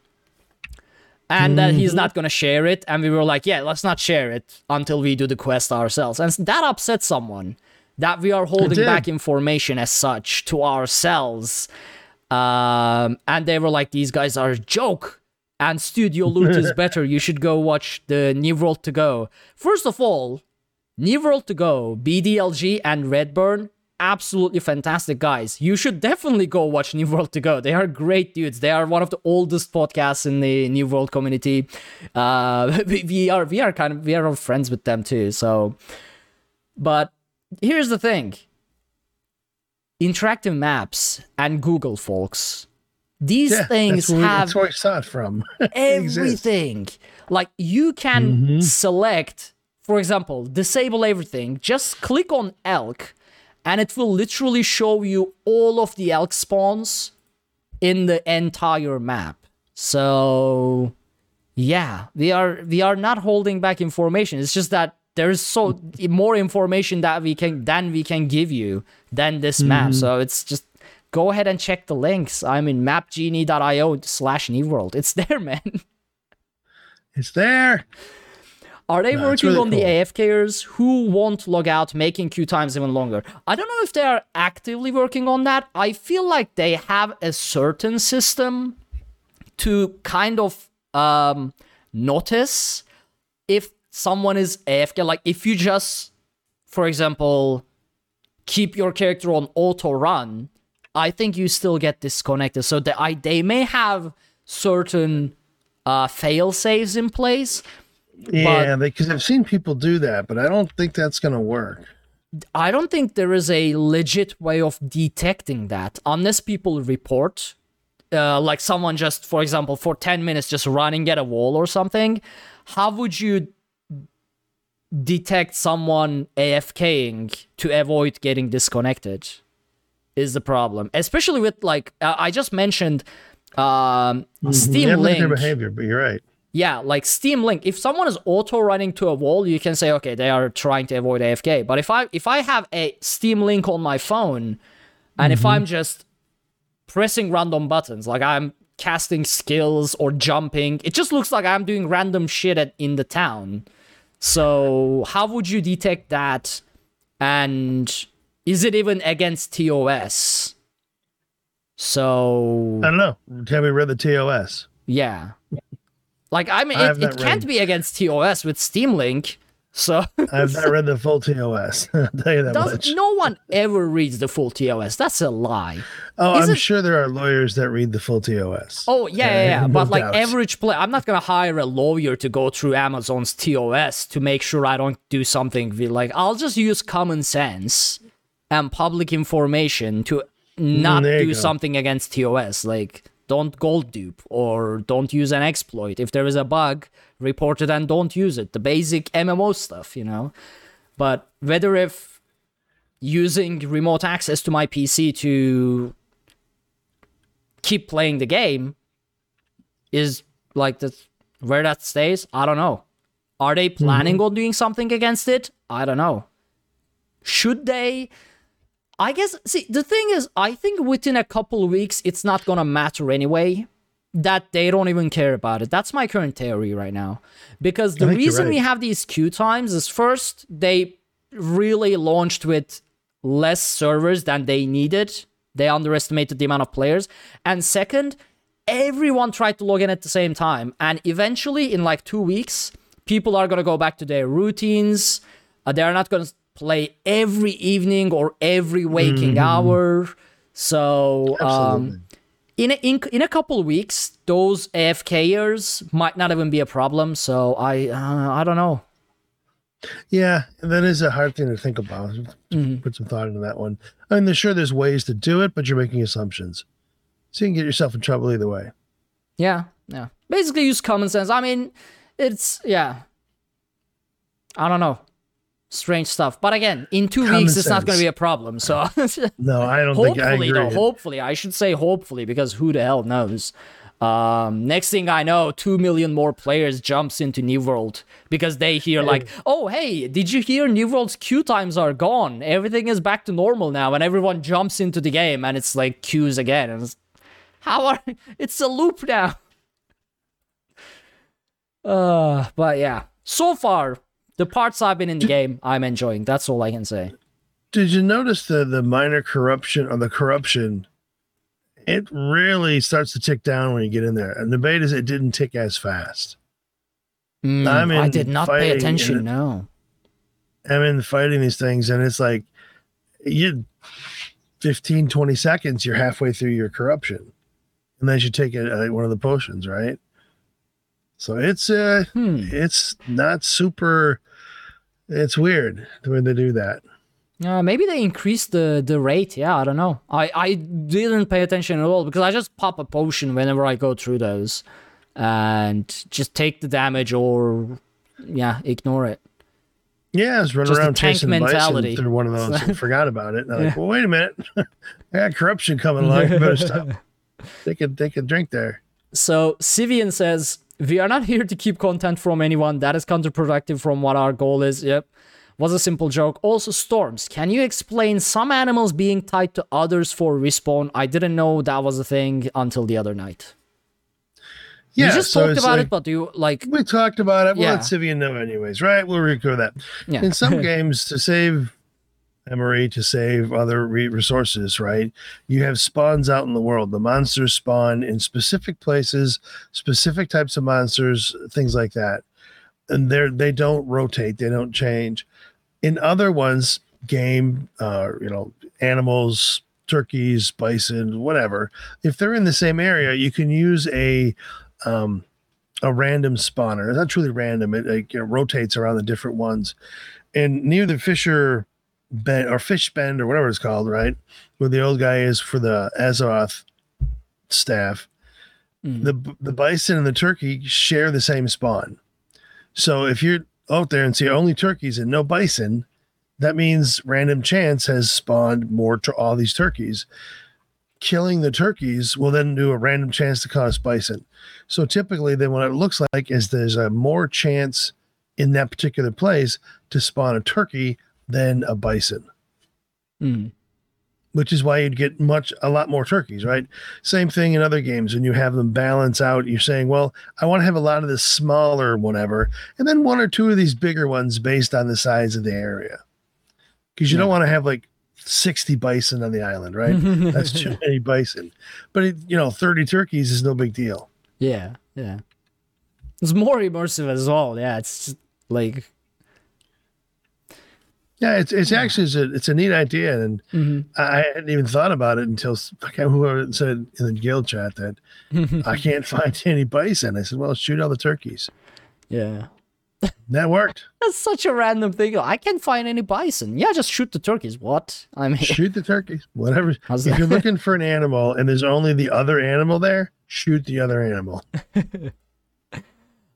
and that he's not going to share it. And we were like, yeah, let's not share it until we do the quest ourselves. And that upset someone that we are holding back information as such to ourselves. Um, and they were like, these guys are a joke. And Studio Loot is better. You should go watch the New World to Go. First of all, New World to Go, BDLG, and Redburn, absolutely fantastic guys. You should definitely go watch New World to Go. They are great dudes. They are one of the oldest podcasts in the New World community. Uh, we, we are we are kind of we are all friends with them too. So, but here's the thing: interactive maps and Google, folks. These Yeah, things that's where, have that's where we saw it from. Everything. Like you can select, for example, disable everything. Just click on elk, and it will literally show you all of the elk spawns in the entire map. So yeah, we are we are not holding back information. It's just that there's so more information that we can than we can give you than this map. Mm-hmm. So it's just go ahead and check the links. I'm in mapgenie.io slash new world. It's there, man. It's there. Are they No, working really on the. AFKers who won't log out, making queue times even longer? I don't know if they are actively working on that. I feel like they have a certain system to kind of um, notice if someone is AFK. Like if you just, for example, keep your character on auto run, I think you still get disconnected. So they, I, they may have certain uh, fail saves in place. Yeah, because I've seen people do that, but I don't think that's going to work. I don't think there is a legit way of detecting that unless people report. Uh, like someone just, for example, for 10 minutes just running at a wall or something. How would you detect someone AFKing to avoid getting disconnected? Is the problem, especially with like uh, I just mentioned um, Steam Yeah, look their Link. behavior, but you're right. Yeah, like Steam Link. If someone is auto running to a wall, you can say, okay, they are trying to avoid AFK. But if I if I have a Steam Link on my phone, and if I'm mm-hmm. just pressing random buttons, like I'm casting skills or jumping, it just looks like I'm doing random shit at, in the town. So how would you detect that? And is it even against TOS? So I don't know. Have we read the TOS? yeah. Like I mean, I it, it can't be against TOS with Steam Link. So I've not read the full TOS. I'll tell you that does, much. no one ever reads the full TOS. That's a lie. Oh, I'm isn't- sure there are lawyers that read the full TOS. Oh yeah, yeah, yeah. But like doubt. average play, I'm not gonna hire a lawyer to go through Amazon's TOS to make sure I don't do something. Like I'll just use common sense and public information to not do go. something against TOS. Like don't gold dupe or don't use an exploit. If there is a bug, report it and don't use it. The basic MMO stuff, you know. But whether if using remote access to my PC to keep playing the game is like the where that stays. I don't know. Are they planning mm-hmm. on doing something against it? I don't know. Should they? I guess. See, the thing is, I think within a couple weeks, it's not gonna matter anyway. That they don't even care about it. That's my current theory right now. Because the reason we have these queue times is first they really launched with less servers than they needed. They underestimated the amount of players. And second, everyone tried to log in at the same time. And eventually, in like two weeks, people are going to go back to their routines. Uh, they're not going to play every evening or every waking hour. So, um, in a, in, in a couple weeks, those AFKers might not even be a problem. So, I uh, I don't know. Yeah, that is a hard thing to think about. Mm-hmm. Put some thought into that one. I mean, there's sure there's ways to do it, but you're making assumptions, so you can get yourself in trouble either way. Yeah, yeah. Basically, use common sense. I mean, it's yeah. I don't know, strange stuff. But again, in two Common weeks, it's not going to be a problem. So No, I don't think I hopefully, agree. though, hopefully, I should say hopefully because who the hell knows? Um, next thing I know, two million more players jumps into New World because they hear like, "Oh, hey, did you hear New World's queue times are gone? Everything is back to normal now," and everyone jumps into the game, and it's like queues again. And how are it's a loop now? Uh, but yeah, so far the parts I've been in the game, I'm enjoying. That's all I can say. Did you notice the the minor corruption or the corruption? It really starts to tick down when you get in there. And the is it didn't tick as fast. Mm, I'm I did not pay attention. No. I'm in fighting these things, and it's like you 15, 20 seconds, you're halfway through your corruption. And then you take it uh, one of the potions, right? So it's uh Hmm. it's not super it's weird the way they do that. Uh, maybe they increased the the rate. Yeah, I don't know. I I didn't pay attention at all because I just pop a potion whenever I go through those, and just take the damage or yeah, ignore it. Yeah, I was running Just around tank chasing mentality. bison through one of those and forgot about it. And I'm like, well, wait a minute. I got corruption coming along. Better stop. Take a take a drink there. So Sivian says, We are not here to keep content from anyone. That is counterproductive from what our goal is. Yep. Was a simple joke. Also, storms. Can you explain some animals being tied to others for respawn? I didn't know that was a thing until the other night. Yeah, you just so talked about like- it, but do you like We talked about it. We'll Yeah. let Sivian know anyways, right? We'll record that. yeah. In some games, to save Emery, to save other re- resources, right? You have spawns out in the world. The monsters spawn in specific places, specific types of monsters, things like that. And they're they don't rotate, they don't change. In other ones, game, uh, you know, animals, turkeys, bison, whatever. If they're in the same area, you can use a um, a random spawner. It's not truly random. It, it rotates around the different ones. And near the Fisher bend or Fish Bend or whatever it's called, right, where the old guy is for the Azoth staff, Mm. the the bison and the turkey share the same spawn. So if you're out there and see only turkeys and no bison, that means random chance has spawned more to all these turkeys. Killing the turkeys will then do a random chance to cause bison. So typically, then what it looks like is there's a more chance in that particular place to spawn a turkey than a bison, Mm. which is why you'd get much a lot more turkeys, right? Same thing in other games when you have them balance out. You're saying, well, I want to have a lot of this smaller whatever, and then one or two of these bigger ones based on the size of the area, because you don't want to have like 60 bison on the island, right? That's too many bison. But it, you know, 30 turkeys is no big deal. Yeah, yeah. It's more immersive as well. Yeah, it's like Yeah, it's it's actually it's a, it's a neat idea, and Mhm. I hadn't even thought about it until I can't whoever said in the guild chat that I can't find any bison. I said, "Well, shoot all the turkeys." yeah. That worked. That's such a random thing. I can't find any bison. Yeah, just shoot the turkeys. What? I mean, Shoot the turkeys. Whatever. How's if that? you're looking for an animal and there's only the other animal there, shoot the other animal.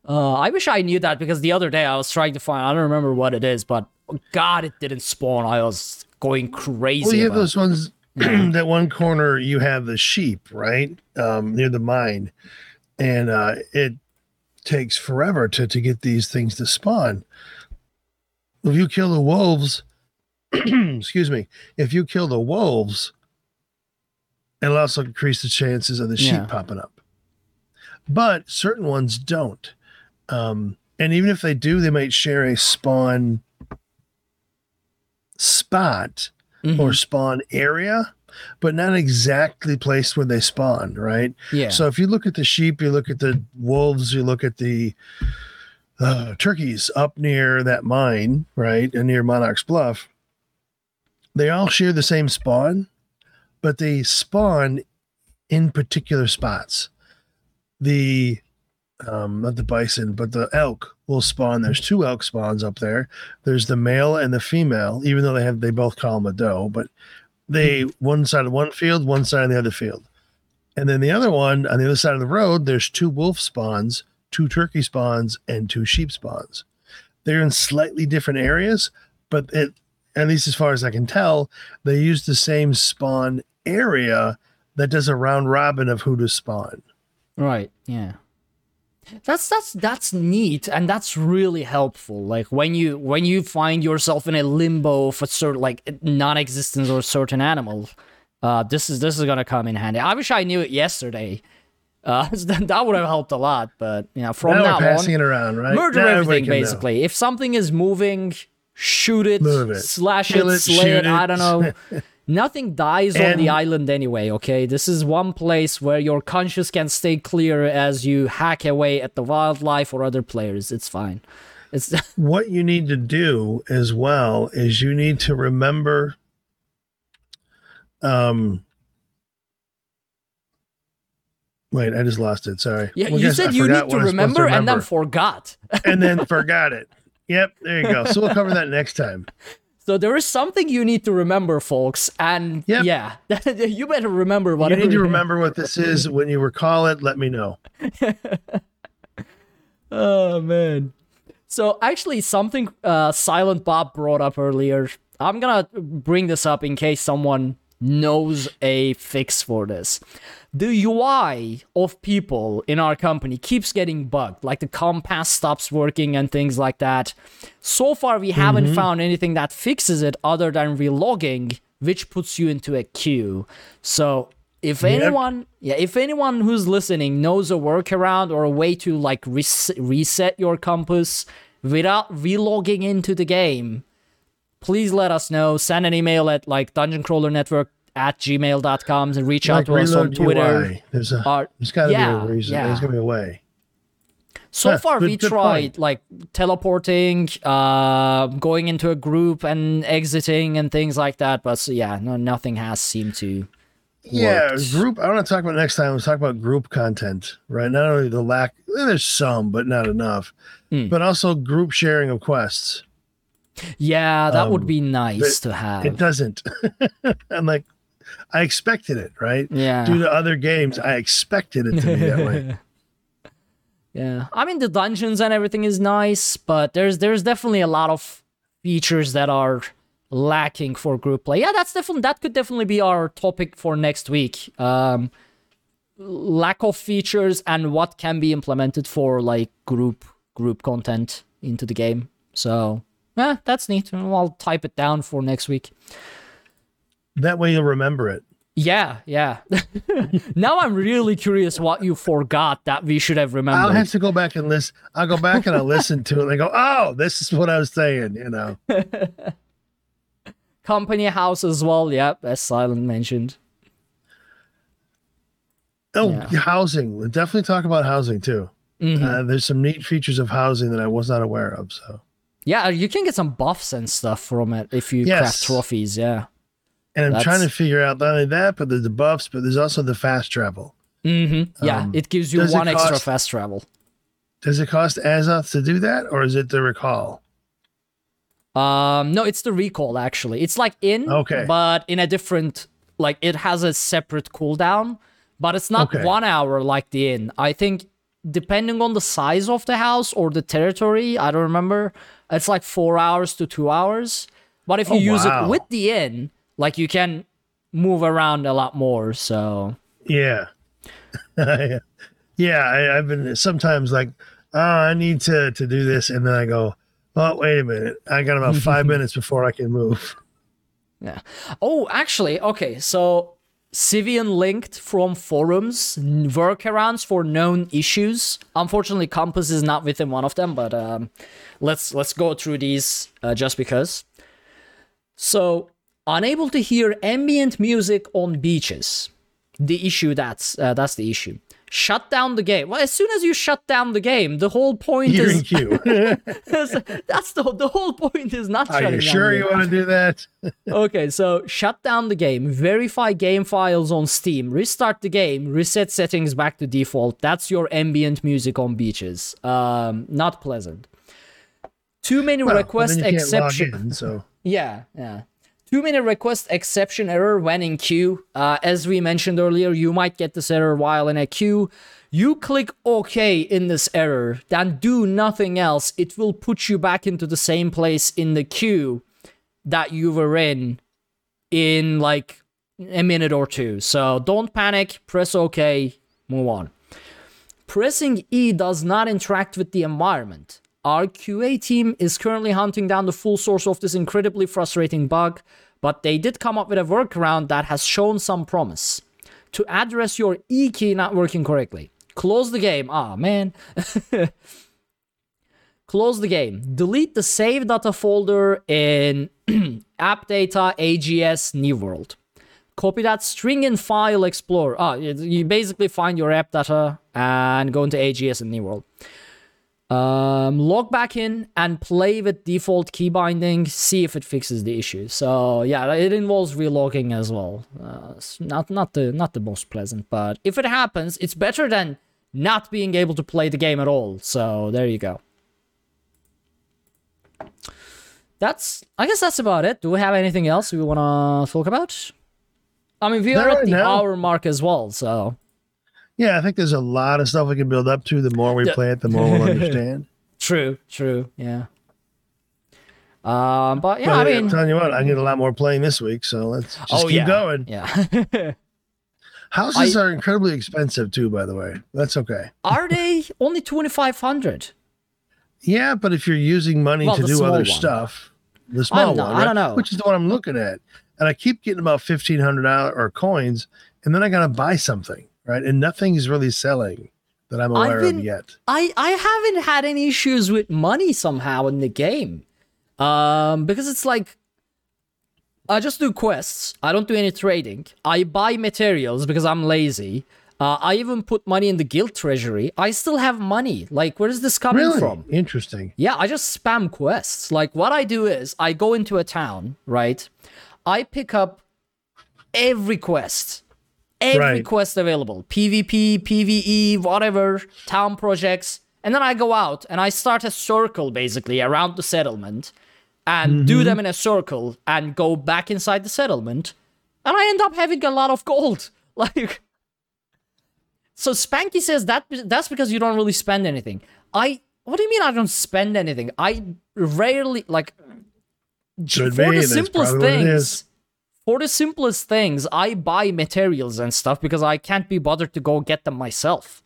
uh, I wish I knew that because the other day I was trying to find. I don't remember what it is, but God, it didn't spawn. I was going crazy. Well, you have it. those ones. that one corner, you have the sheep, right, um, near the mine, and uh, it takes forever to to get these things to spawn. If you kill the wolves, excuse me, if you kill the wolves, it'll also increase the chances of the sheep Yeah. popping up. But certain ones don't. Um, and even if they do, they might share a spawn spot Mhm. or spawn area, but not exactly placed where they spawn, right? yeah. So if you look at the sheep, you look at the wolves, you look at the uh, turkeys up near that mine, right, and near Monarch's Bluff, they all share the same spawn, but they spawn in particular spots. The um, not the bison, but the elk will spawn. There's two elk spawns up there. There's the male and the female, even though they have they both call them a doe, but they one side of one field, one side of the other field. And then the other one on the other side of the road, there's two wolf spawns, two turkey spawns, and two sheep spawns. They're in slightly different areas, but it, at least as far as I can tell, they use the same spawn area that does a round robin of who to spawn. Right. Yeah. That's that's that's neat and that's really helpful. Like when you when you find yourself in a limbo for certain like non-existence or certain animals, uh, this is this is gonna come in handy. I wish I knew it yesterday. Uh, that would have helped a lot. But you know, from now now, passing on, it around, right? murder Now everything can know. basically. If something is moving, shoot it, Move it. slash it, it, slay it. it. I don't know. Nothing dies on the island anyway, okay? This is one place where your conscience can stay clear as you hack away at the wildlife or other players. It's fine. It's what you need to do as well is you need to remember um wait i just lost it sorry yeah, Well, you guess I said you need to was supposed remember, and then forgot. and then forgot it yep there you go so we'll cover that next time So there is something you need to remember, folks, and Yep. yeah, you better remember what you need to remember what this is when you recall it let me know Oh man. So actually something uh Silent Bob brought up earlier. I'm gonna bring this up in case someone knows a fix for this. The UI of people in our company keeps getting bugged, like the compass stops working and things like that. So far, we haven't mm-hmm. found anything that fixes it other than relogging, which puts you into a queue. So if anyone, yeah, if anyone who's listening knows a workaround or a way to like res- reset your compass without relogging into the game, please let us know. Send an email at like dungeoncrawlernetwork at gmail.com and reach out to us on Twitter. UI. there's a Or- there's got to yeah, be a reason yeah. there's gonna be a way So Huh, far, good- we good tried point. like teleporting, uh, going into a group and exiting and things like that. But so, yeah, no, nothing has seemed to. Yeah, worked. group. I want to talk about next time. Let's talk about group content, right? Not only the lack, there's some, but not enough, Hmm. but also group sharing of quests. Yeah, that would Um, be nice to have. It doesn't. I'm like, I expected it, right? yeah. Due to other games, I expected it to be that way. Yeah, I mean the dungeons and everything is nice, but there's there's definitely a lot of features that are lacking for group play. Yeah, that's definitely that could definitely be our topic for next week. Um, lack of features and what can be implemented for like group group content into the game. So yeah, that's neat. I'll type it down for next week. That way you'll remember it. Yeah, yeah. now I'm really curious what you forgot that we should have remembered. I'll have to go back and listen. I'll go back and I'll listen to it and I go, oh, this is what I was saying, you know. Company house as well. Yep, as Silent mentioned. Oh, Yeah. housing. We'll definitely talk about housing too. Mhm. Uh, there's some neat features of housing that I was not aware of. So, Yeah, you can get some buffs and stuff from it if you Yes. craft trophies. Yeah. And I'm trying to figure out not only that, but there's the buffs, but there's also the fast travel. Mm-hmm. Yeah, Um, it gives you one extra fast travel. Does it cost Azoth to do that, or is it the recall? Um, no, it's the recall actually. It's like in, Okay. but in a different. Like it has a separate cooldown, but it's not Okay. one hour like the inn. I think depending on the size of the house or the territory, I don't remember. It's like four hours to two hours. But if you Oh, use wow. it with the inn, like you can move around a lot more. So Yeah, yeah. I, I've been sometimes like, oh, I need to to do this, and then I go, oh, wait a minute, I got about five minutes before I can move. Yeah. Oh, actually, okay. So Civian linked from forums workarounds for known issues. Unfortunately, Compass is not within one of them, but um, let's let's go through these uh, just because. So unable to hear ambient music on beaches. The issue that's uh, that's the issue. Shut down the game. Well, as soon as you shut down the game, the whole point You're is queue. that's the the whole point is not Are you sure you want to do that? Okay, so shut down the game, verify game files on Steam, restart the game, reset settings back to default. That's your ambient music on beaches. Um, not pleasant. Too many Well, request then you can't log exception. so Yeah, yeah. Too many request exception error when in queue. Uh, as we mentioned earlier, you might get this error while in a queue. You click OK in this error, then do nothing else. It will put you back into the same place in the queue that you were in in like a minute or two. So don't panic, press OK, move on. pressing E does not interact with the environment. Our QA team is currently hunting down the full source of this incredibly frustrating bug, but they did come up with a workaround that has shown some promise. To address your E key not working correctly, close the game. Ah, man. close the game. Delete the save data folder in app data AGS new world. Copy that string in file explorer. Ah, you- basically find your app data and go into AGS in new world. Um, log back in and play with default key binding. See if it fixes the issue. So yeah, it involves relogging as well. Uh, not not the not the most pleasant, but if it happens, it's better than not being able to play the game at all. So there you go. That's I guess that's about it. Do we have anything else we want to talk about? I mean, we are at the now. hour mark as well, so Yeah, I think there's a lot of stuff we can build up to. The more we Yeah. play it, the more we'll understand. true, true, yeah. Um, but yeah, But I I'm telling you what, I get a lot more playing this week, so let's just oh keep yeah, going. yeah. Houses I- are incredibly expensive too, by the way. That's okay. are they only twenty five hundred? Yeah, but if you're using money Well, to do other one. stuff, the small know- one, I don't know. which is the one I'm looking at, and I keep getting about fifteen hundred dollars or coins, and then I gotta buy something, right? And nothing's really selling that I'm aware been- of yet. I I haven't had any issues with money somehow in the game, um, because it's like I just do quests. I don't do any trading. I buy materials because I'm lazy. Uh, I even put money in the guild treasury. I still have money. Like, where is this coming Really from? interesting. Yeah, I just spam quests. Like what I do is I go into a town, right? I pick up every quest. Every Right. quest available. PvP, PvE, whatever, town projects. And then I go out and I start a circle basically around the settlement and do mm-hmm. them in a circle and go back inside the settlement. And I end up having a lot of gold. Like so Spanky says that that's because you don't really spend anything. I what do you mean I don't spend anything? I rarely like for be, the simplest probably what it is. things. For the simplest things, I buy materials and stuff because I can't be bothered to go get them myself.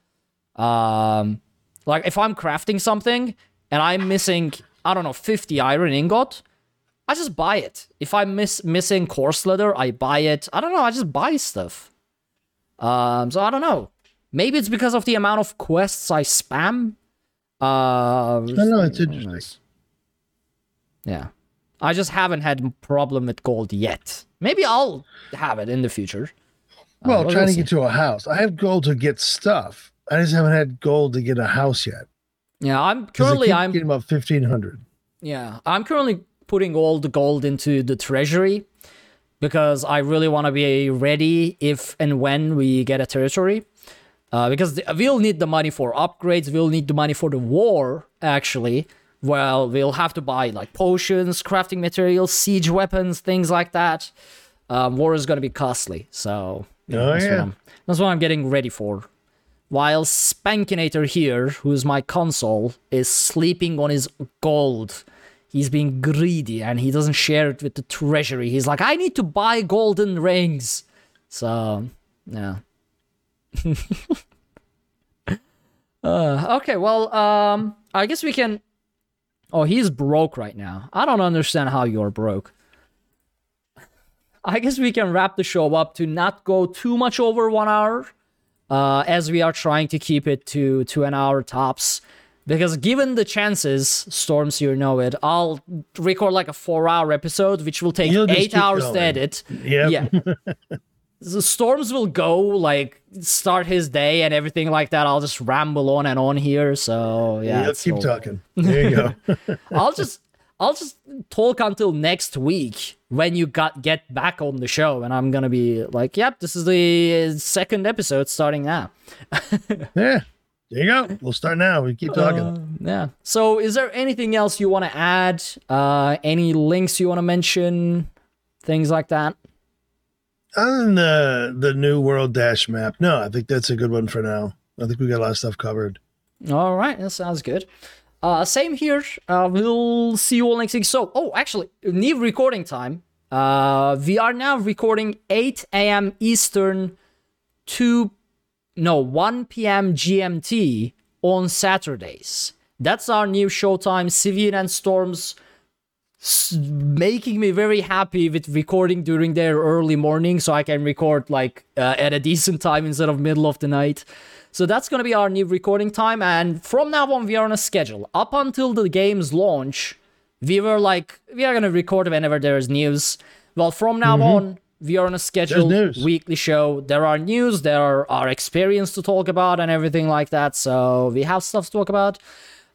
Um like if I'm crafting something and I'm missing I don't know 50 iron ingot, I just buy it. If I'm miss missing coarse leather, I buy it. I don't know, I just buy stuff. Um, so I don't know. Maybe it's because of the amount of quests I spam. Uh, I don't know. It's interesting. yeah. I just haven't had a problem with gold yet. Maybe I'll have it in the future. Uh, Well, but trying to get to a house. I have gold to get stuff. I just haven't had gold to get a house yet. Yeah, I'm currently I'm getting about fifteen hundred. Yeah, I'm currently putting all the gold into the treasury because I really want to be ready if and when we get a territory. Uh, because the, we'll need the money for upgrades, we'll need the money for the war, actually. Well, we'll have to buy like potions, crafting materials, siege weapons, things like that. Um, war is going to be costly, so you know, Oh, that's, what yeah. I'm, that's what I'm getting ready for. While Spankinator here, who's my console, is sleeping on his gold. He's being greedy and he doesn't share it with the treasury. He's like, I need to buy golden rings. So, yeah. uh, okay, well, um, I guess we can. Oh, he's broke right now. I don't understand how you're broke. I guess we can wrap the show up to not go too much over one hour, uh, as we are trying to keep it to to an hour tops. Because given the chances, Storms, you know it, I'll record like a four-hour episode, which will take You'll eight hours to edit. Yep. Yeah. the storms will go like start his day and everything like that. I'll just ramble on and on here. So yeah, Yeah, let's keep all- talking. There you go. I'll just I'll just talk until next week when you got get back on the show, and I'm gonna be like, "Yep, this is the second episode starting now." yeah. There you go. We'll start now. We keep talking. Uh, yeah. So, is there anything else you want to add? Uh, any links you want to mention? Things like that. Other than the the new world dash map, no, I think that's a good one for now. I think we got a lot of stuff covered. All right, that sounds good. Uh, same here. Uh, we'll see you all next week. So, oh, actually, new recording time. Uh, we are now recording 8 a.m. Eastern, 2 no 1 p.m. GMT on Saturdays. That's our new showtime. Sivian and Storms making me very happy with recording during their early morning so I can record like uh, at a decent time instead of middle of the night. So that's going to be our new recording time and from now on we are on a schedule. Up until the game's launch, we were like we are going to record whenever there is news. Well, from now on we are on a scheduled weekly show. There are news, there are our experience to talk about and everything like that. So we have stuff to talk about.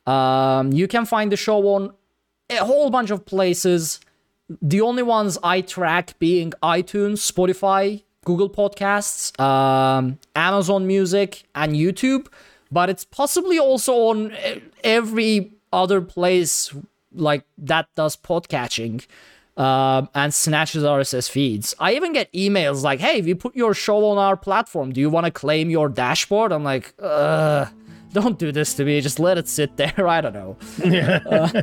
Um, you can find the show on a whole bunch of places. The only ones I track being iTunes, Spotify, Google Podcasts, um, Amazon Music, and YouTube. But it's possibly also on every other place like that does podcatching um, and snatches RSS feeds. I even get emails like, "Hey, we put your show on our platform. Do you want to claim your dashboard?" I'm like, "Uh, don't do this to me. Just let it sit there. I don't know." Uh,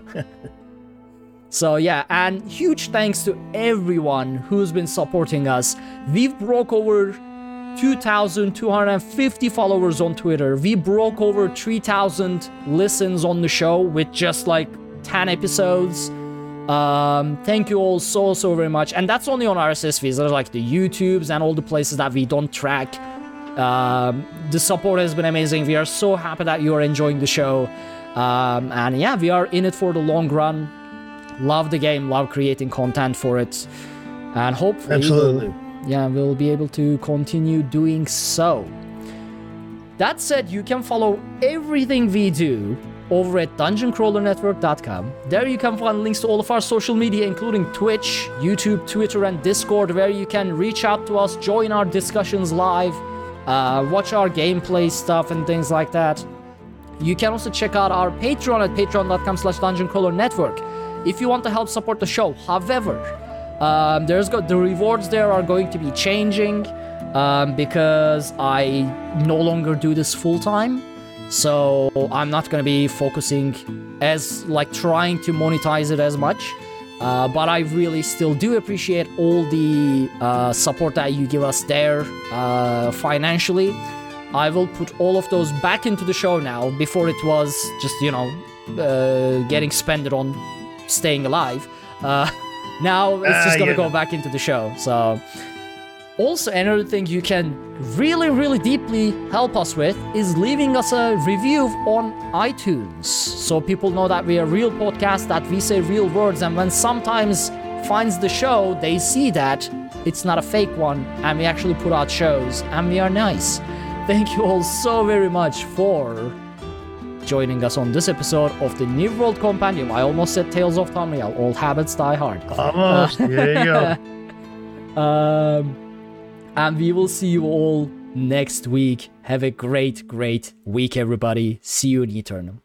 So yeah, and huge thanks to everyone who's been supporting us. We've broke over 2,250 followers on Twitter. We broke over 3,000 listens on the show with just like 10 episodes. Um, thank you all so so very much, and that's only on RSS feeds. There's like the YouTubes and all the places that we don't track. Um, the support has been amazing. We are so happy that you are enjoying the show, um, and yeah, we are in it for the long run love the game, love creating content for it, and hopefully, Absolutely. we'll- yeah, we'll be able to continue doing so. That said, you can follow everything we do over at dungeoncrawlernetwork.com. There you can find links to all of our social media, including Twitch, YouTube, Twitter, and Discord, where you can reach out to us, join our discussions live, uh, watch our gameplay stuff, and things like that. You can also check out our Patreon at patreon.com slash dungeoncrawlernetwork if you want to help support the show. However, um, there's got the rewards there are going to be changing um, because I no longer do this full time. So I'm not going to be focusing as like trying to monetize it as much. Uh, but I really still do appreciate all the uh, support that you give us there uh, financially. I will put all of those back into the show now. Before it was just you know uh, getting spent on staying alive. Uh, now it's just Ah, gonna yeah. go back into the show. So also another thing you can really really deeply help us with is leaving us a review on iTunes so people know that we are a real podcast that we say real words and when sometimes finds the show they see that it's not a fake one and we actually put out shows and we are nice thank you all so very much for joining us on this episode of the New World Compendium. I almost said Tales of Tamriel. All habits die hard. Almost. there you go. Um, and we will see you all next week. Have a great, great week, everybody. See you in Aeternum.